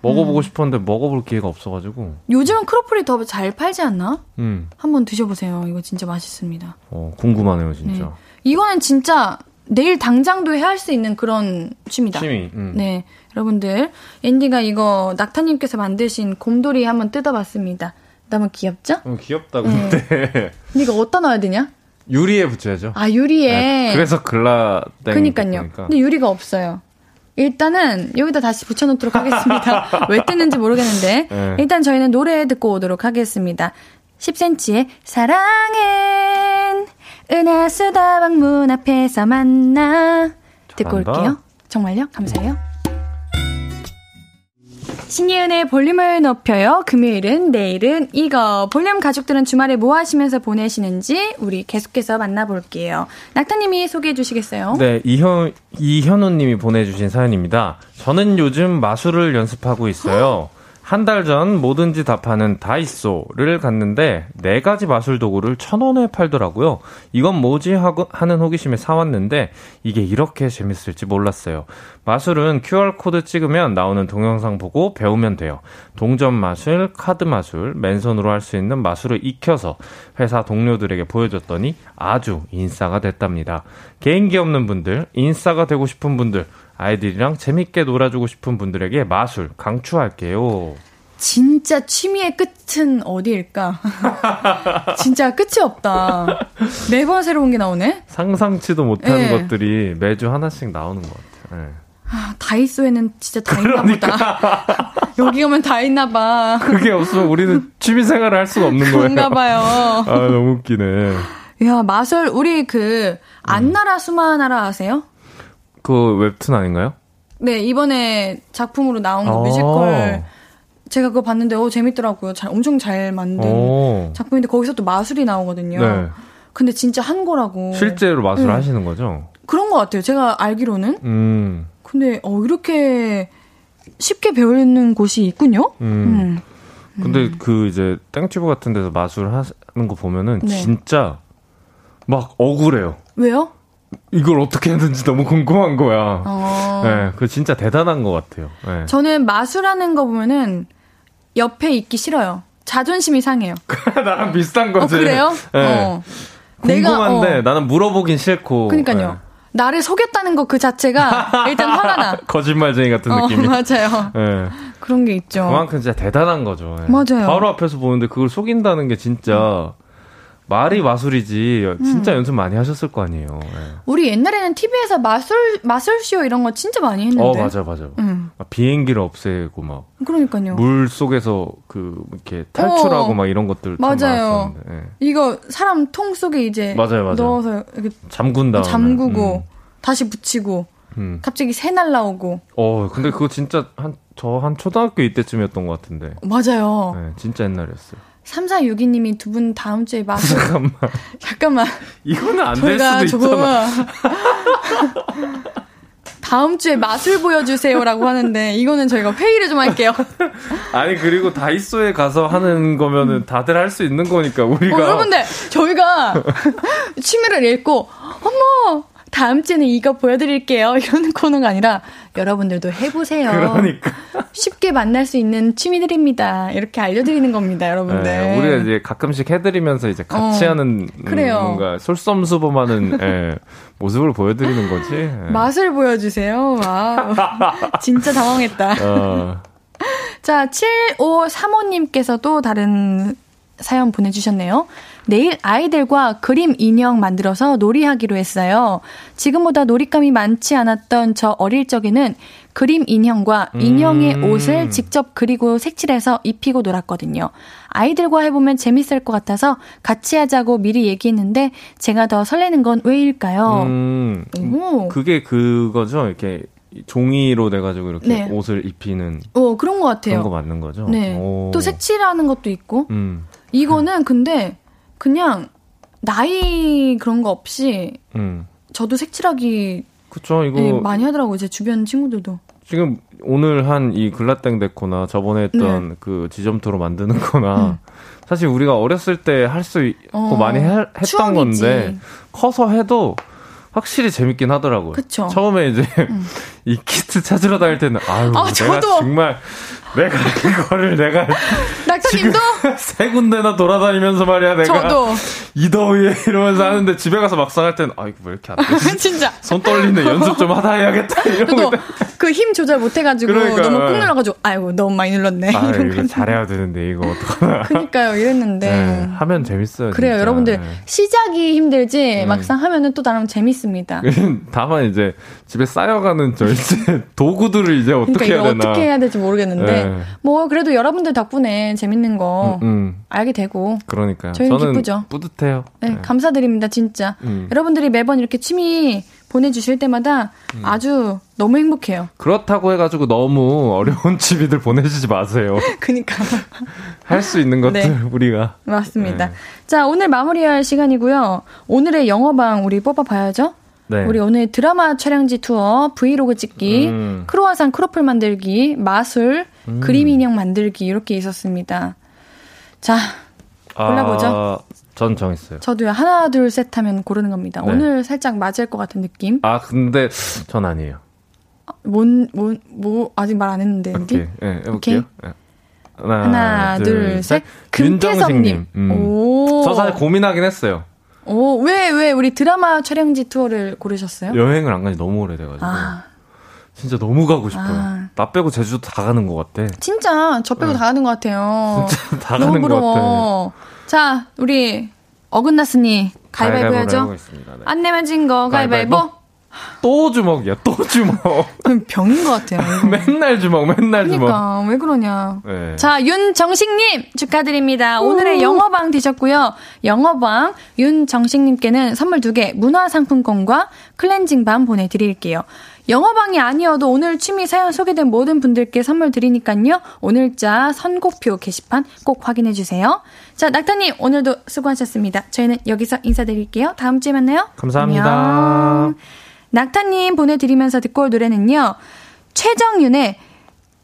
먹어보고 음. 싶었는데 먹어볼 기회가 없어가지고. 요즘은 크로플이 더 잘 팔지 않나? 음. 한번 드셔보세요. 이거 진짜 맛있습니다. 어, 궁금하네요, 진짜. 네. 이거는 진짜 내일 당장도 해야 할 수 있는 그런 취미다. 취미. 음. 네. 여러분들, 앤디가 이거 낙타님께서 만드신 곰돌이 한번 뜯어봤습니다. 너무 귀엽죠? 어, 귀엽다, 근데. 네. 이거 어디다 놔야 되냐? 유리에 붙여야죠. 아, 유리에. 네, 그래서 글라 그니까요. 근데 유리가 없어요. 일단은 여기다 다시 붙여놓도록 하겠습니다. 왜 뜨는지 모르겠는데. 네. 일단 저희는 노래 듣고 오도록 하겠습니다. 10cm의 사랑은 은하수다방 문 앞에서 만나. 듣고 올게요. 정말요? 감사해요. 신예은의 볼륨을 높여요. 금요일은 내일은 이거. 볼륨 가족들은 주말에 뭐 하시면서 보내시는지 우리 계속해서 만나볼게요. 낙타님이 소개해 주시겠어요? 네, 이현, 이현우님이 보내주신 사연입니다. 저는 요즘 마술을 연습하고 있어요. 한 달 전 뭐든지 다 파는 다이소를 갔는데 네 가지 마술 도구를 천 원에 팔더라고요. 이건 뭐지 하고 하는 호기심에 사왔는데 이게 이렇게 재밌을지 몰랐어요. 마술은 QR 코드 찍으면 나오는 동영상 보고 배우면 돼요. 동전 마술, 카드 마술, 맨손으로 할 수 있는 마술을 익혀서 회사 동료들에게 보여줬더니 아주 인싸가 됐답니다. 개인기 없는 분들, 인싸가 되고 싶은 분들 아이들이랑 재밌게 놀아주고 싶은 분들에게 마술 강추할게요. 진짜 취미의 끝은 어디일까? 진짜 끝이 없다. 매번 새로운 게 나오네? 상상치도 못하는 네. 것들이 매주 하나씩 나오는 것 같아요. 네. 아, 다이소에는 진짜 다 있나 그러니까. 보다. 여기 오면 다 있나 봐. 그게 없으면 우리는 취미 생활을 할 수가 없는 거예요. 그런가 봐요. 아, 너무 웃기네. 야, 마술, 우리 그, 안나라 수마나라 아세요? 그 웹툰 아닌가요? 네, 이번에 작품으로 나온 그 뮤지컬. 제가 그거 봤는데, 어, 재밌더라고요. 잘, 엄청 잘 만든 오. 작품인데, 거기서 또 마술이 나오거든요. 네. 근데 진짜 한 거라고. 실제로 마술 네. 하시는 거죠? 그런 것 같아요. 제가 알기로는. 음. 근데, 어, 이렇게 쉽게 배우는 곳이 있군요? 음. 음. 근데 음. 그 이제 땡튜브 같은 데서 마술 하는 거 보면은 네. 진짜 막 억울해요. 왜요? 이걸 어떻게 하는지 너무 궁금한 거야. 어. 네, 그 진짜 대단한 것 같아요. 네. 저는 마술하는 거 보면은 옆에 있기 싫어요. 자존심이 상해요. 나랑 비슷한 거지. 어, 그래요? 네. 어. 궁금한데 내가, 어. 나는 물어보긴 싫고. 그니까요. 네. 나를 속였다는 것 그 자체가 일단 화가 나. 거짓말쟁이 같은 어, 느낌이. 맞아요. 네. 그런 게 있죠. 그만큼 진짜 대단한 거죠. 맞아요. 바로 앞에서 보는데 그걸 속인다는 게 진짜 말이 마술이지 진짜 연습 많이 하셨을 거 아니에요. 예. 우리 옛날에는 TV에서 마술 마술쇼 이런 거 진짜 많이 했는데. 어 맞아 맞아. 응. 막 비행기를 없애고 막 그러니까요. 물 속에서 그 이렇게 탈출하고 어. 막 이런 것들 참 맞아요. 예. 이거 사람 통 속에 이제 맞아요, 맞아요. 넣어서 이렇게 다음에 잠그고 다시 붙이고 음, 음. 갑자기 새 날라오고. 어 근데 그거 진짜 한저한 초등학교 이때쯤이었던 것 같은데. 맞아요. 네, 진짜 옛날이었어요. 3462님이 두 분 다음 주에 마술 잠깐만. 잠깐만. 이거는 안 될 수도 조금. 다음 주에 맛을 보여주세요라고 하는데 이거는 저희가 회의를 좀 할게요. 아니 그리고 다이소에 가서 하는 거면은 다들 할 수 있는 거니까 우리가 어, 여러분들 저희가 취미를 읽고 어머 다음 주에는 이거 보여드릴게요 이런 코너가 아니라 여러분들도 해보세요. 그러니까 쉽게 만날 수 있는 취미들입니다. 이렇게 알려드리는 겁니다, 여러분들. 네, 우리가 이제 가끔씩 해드리면서 이제 같이 어, 하는 음, 그래요. 뭔가 솔선수범하는 예, 모습을 보여드리는 거지. 예. 맛을 보여주세요. 와우. 진짜 당황했다. 어, 자, 7535님께서도 다른 사연 보내주셨네요. 내일 아이들과 그림 인형 만들어서 놀이하기로 했어요. 지금보다 놀잇감이 많지 않았던 저 어릴 적에는 그림 인형과 인형의 음. 옷을 직접 그리고 색칠해서 입히고 놀았거든요. 아이들과 해보면 재밌을 것 같아서 같이 하자고 미리 얘기했는데 제가 더 설레는 건 왜일까요? 음, 오, 그게 그거죠. 이렇게 종이로 돼가지고 이렇게 네. 옷을 입히는 어, 그런 것 같아요. 그런 거 맞는 거죠. 네. 오. 또 색칠하는 것도 있고. 음, 이거는 근데 그냥 나이 그런 거 없이 음. 저도 색칠하기 그쵸. 이거 예, 많이 하더라고요. 제 주변 친구들도. 지금 오늘 한 이 글라땡 데코나 저번에 했던 네. 그 지점토로 만드는 거나 사실 우리가 어렸을 때 할 수 있고 어, 많이 해- 했던 추억이지. 건데 커서 해도 확실히 재밌긴 하더라고요. 그쵸. 음. 처음에 이제 이 키트 찾으러 다닐 때는 아유 아, 내가 저도. 정말 내가 이거를 내가 낙타님도 세 군데나 돌아다니면서 말이야 내가 저도 이 더위에 이러면서 하는데 집에 가서 막상 할 때는 아 이거 왜 이렇게 안 되지? 진짜 손 떨리네 연습 좀 하다 해야겠다 이러고. 그 힘 조절 못 해가지고 그러니까. 너무 꾹 눌러가지고 아이고 너무 많이 눌렀네. 아 이런 이거 거. 잘해야 되는데 이거 어떡하나 그러니까요 이랬는데. 네, 하면 재밌어요. 그래요 진짜. 여러분들 네. 시작이 힘들지 음. 막상 하면은 또 나름 재밌습니다. 다만 이제 집에 쌓여가는 저 이제 도구들을 이제 어떻게 그러니까 해야 되나. 어떻게 해야 될지 모르겠는데 네. 뭐 그래도 여러분들 덕분에 재밌는 거 음, 음, 알게 되고 그러니까요. 저희는 기쁘죠. 뿌듯해요. 네, 네. 감사드립니다, 진짜. 음. 여러분들이 매번 이렇게 취미 보내주실 때마다 음. 아주 너무 행복해요. 그렇다고 해가지고 너무 어려운 취미들 보내주지 마세요. 그니까. 할 수 있는 것들 네. 우리가. 맞습니다. 네. 자, 오늘 마무리할 시간이고요. 오늘의 영어방 우리 뽑아봐야죠. 네. 우리 오늘 드라마 촬영지 투어, 브이로그 찍기, 음. 크로아상 크로플 만들기, 마술, 그림 인형 만들기, 이렇게 있었습니다. 자, 골라보죠. 아, 전 정했어요. 저도요, 하나, 둘, 셋 하면 고르는 겁니다. 네. 오늘 살짝 맞을 것 같은 느낌. 아 근데 전 아니에요. 뭔, 뭔, 뭐, 아직 말 안 했는데, 오케이. 예, 해볼게요. 예. 하나, 하나, 둘, 셋. 금태섭님. 음. 오. 저 사실 고민하긴 했어요. 오, 왜, 왜, 우리 드라마 촬영지 투어를 고르셨어요? 여행을 안 간지 너무 오래돼가지고. 아, 진짜 너무 가고 싶어요. 아. 나 빼고 제주도 다 가는 것 같아. 진짜, 저 빼고 다 가는 것 같아요. 진짜 다 가는 것 같아. 부러워. 자, 우리, 어긋났으니, 가위바위보 해야죠. 네. 안 내면 진 거, 가위바위보. 가위바위보? 또 주먹이야, 또 주먹. 병인 것 같아요. 맨날 주먹, 맨날 주먹. 그러니까, 왜 그러냐. 네. 자, 윤정식님 축하드립니다. 오늘의 영어방 되셨고요. 영어방 윤정식님께는 선물 두 개, 문화상품권과 클렌징밤 보내드릴게요. 영어방이 아니어도 오늘 취미 사연 소개된 모든 분들께 선물 드리니까요. 오늘자 선곡표 게시판 꼭 확인해주세요. 자, 낙타님 오늘도 수고하셨습니다. 저희는 여기서 인사드릴게요. 다음 주에 만나요. 감사합니다. 안녕. 낙타님 보내드리면서 듣고 올 노래는요. 최정윤의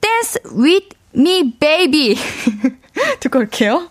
Dance with me baby 듣고 올게요.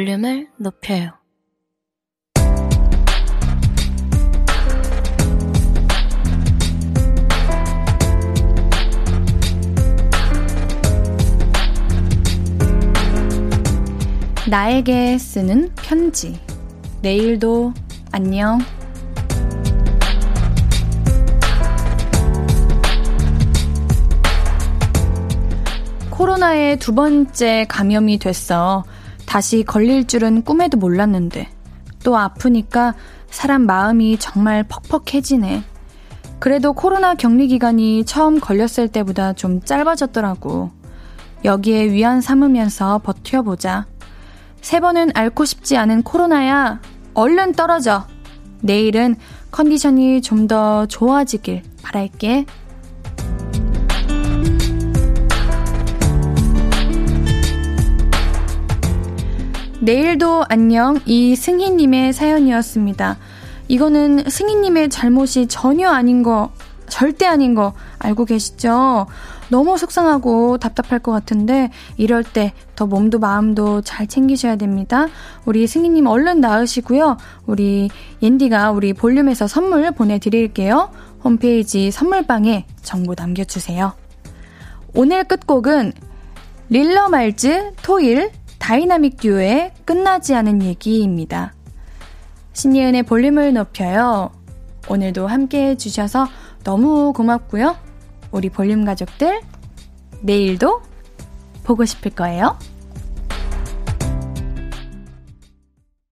볼륨을 높여요. 나에게 쓰는 편지. 내일도 안녕. 코로나에 두 번째 감염이 됐어. 다시 걸릴 줄은 꿈에도 몰랐는데. 또 아프니까 사람 마음이 정말 퍽퍽해지네. 그래도 코로나 격리 기간이 처음 걸렸을 때보다 좀 짧아졌더라고. 여기에 위안 삼으면서 버텨보자. 세 번은 앓고 싶지 않은 코로나야. 얼른 떨어져. 내일은 컨디션이 좀 더 좋아지길 바랄게. 내일도 안녕 이승희님의 사연이었습니다. 이거는 승희님의 잘못이 전혀 아닌 거, 절대 아닌 거 알고 계시죠? 너무 속상하고 답답할 것 같은데 이럴 때 더 몸도 마음도 잘 챙기셔야 됩니다. 우리 승희님 얼른 나으시고요. 우리 옌디가 우리 볼륨에서 선물 보내드릴게요. 홈페이지 선물방에 정보 남겨주세요. 오늘 끝곡은 릴러 말즈 토일 다이나믹 듀오의 끝나지 않은 얘기입니다. 신예은의 볼륨을 높여요. 오늘도 함께 해주셔서 너무 고맙고요. 우리 볼륨 가족들, 내일도 보고 싶을 거예요.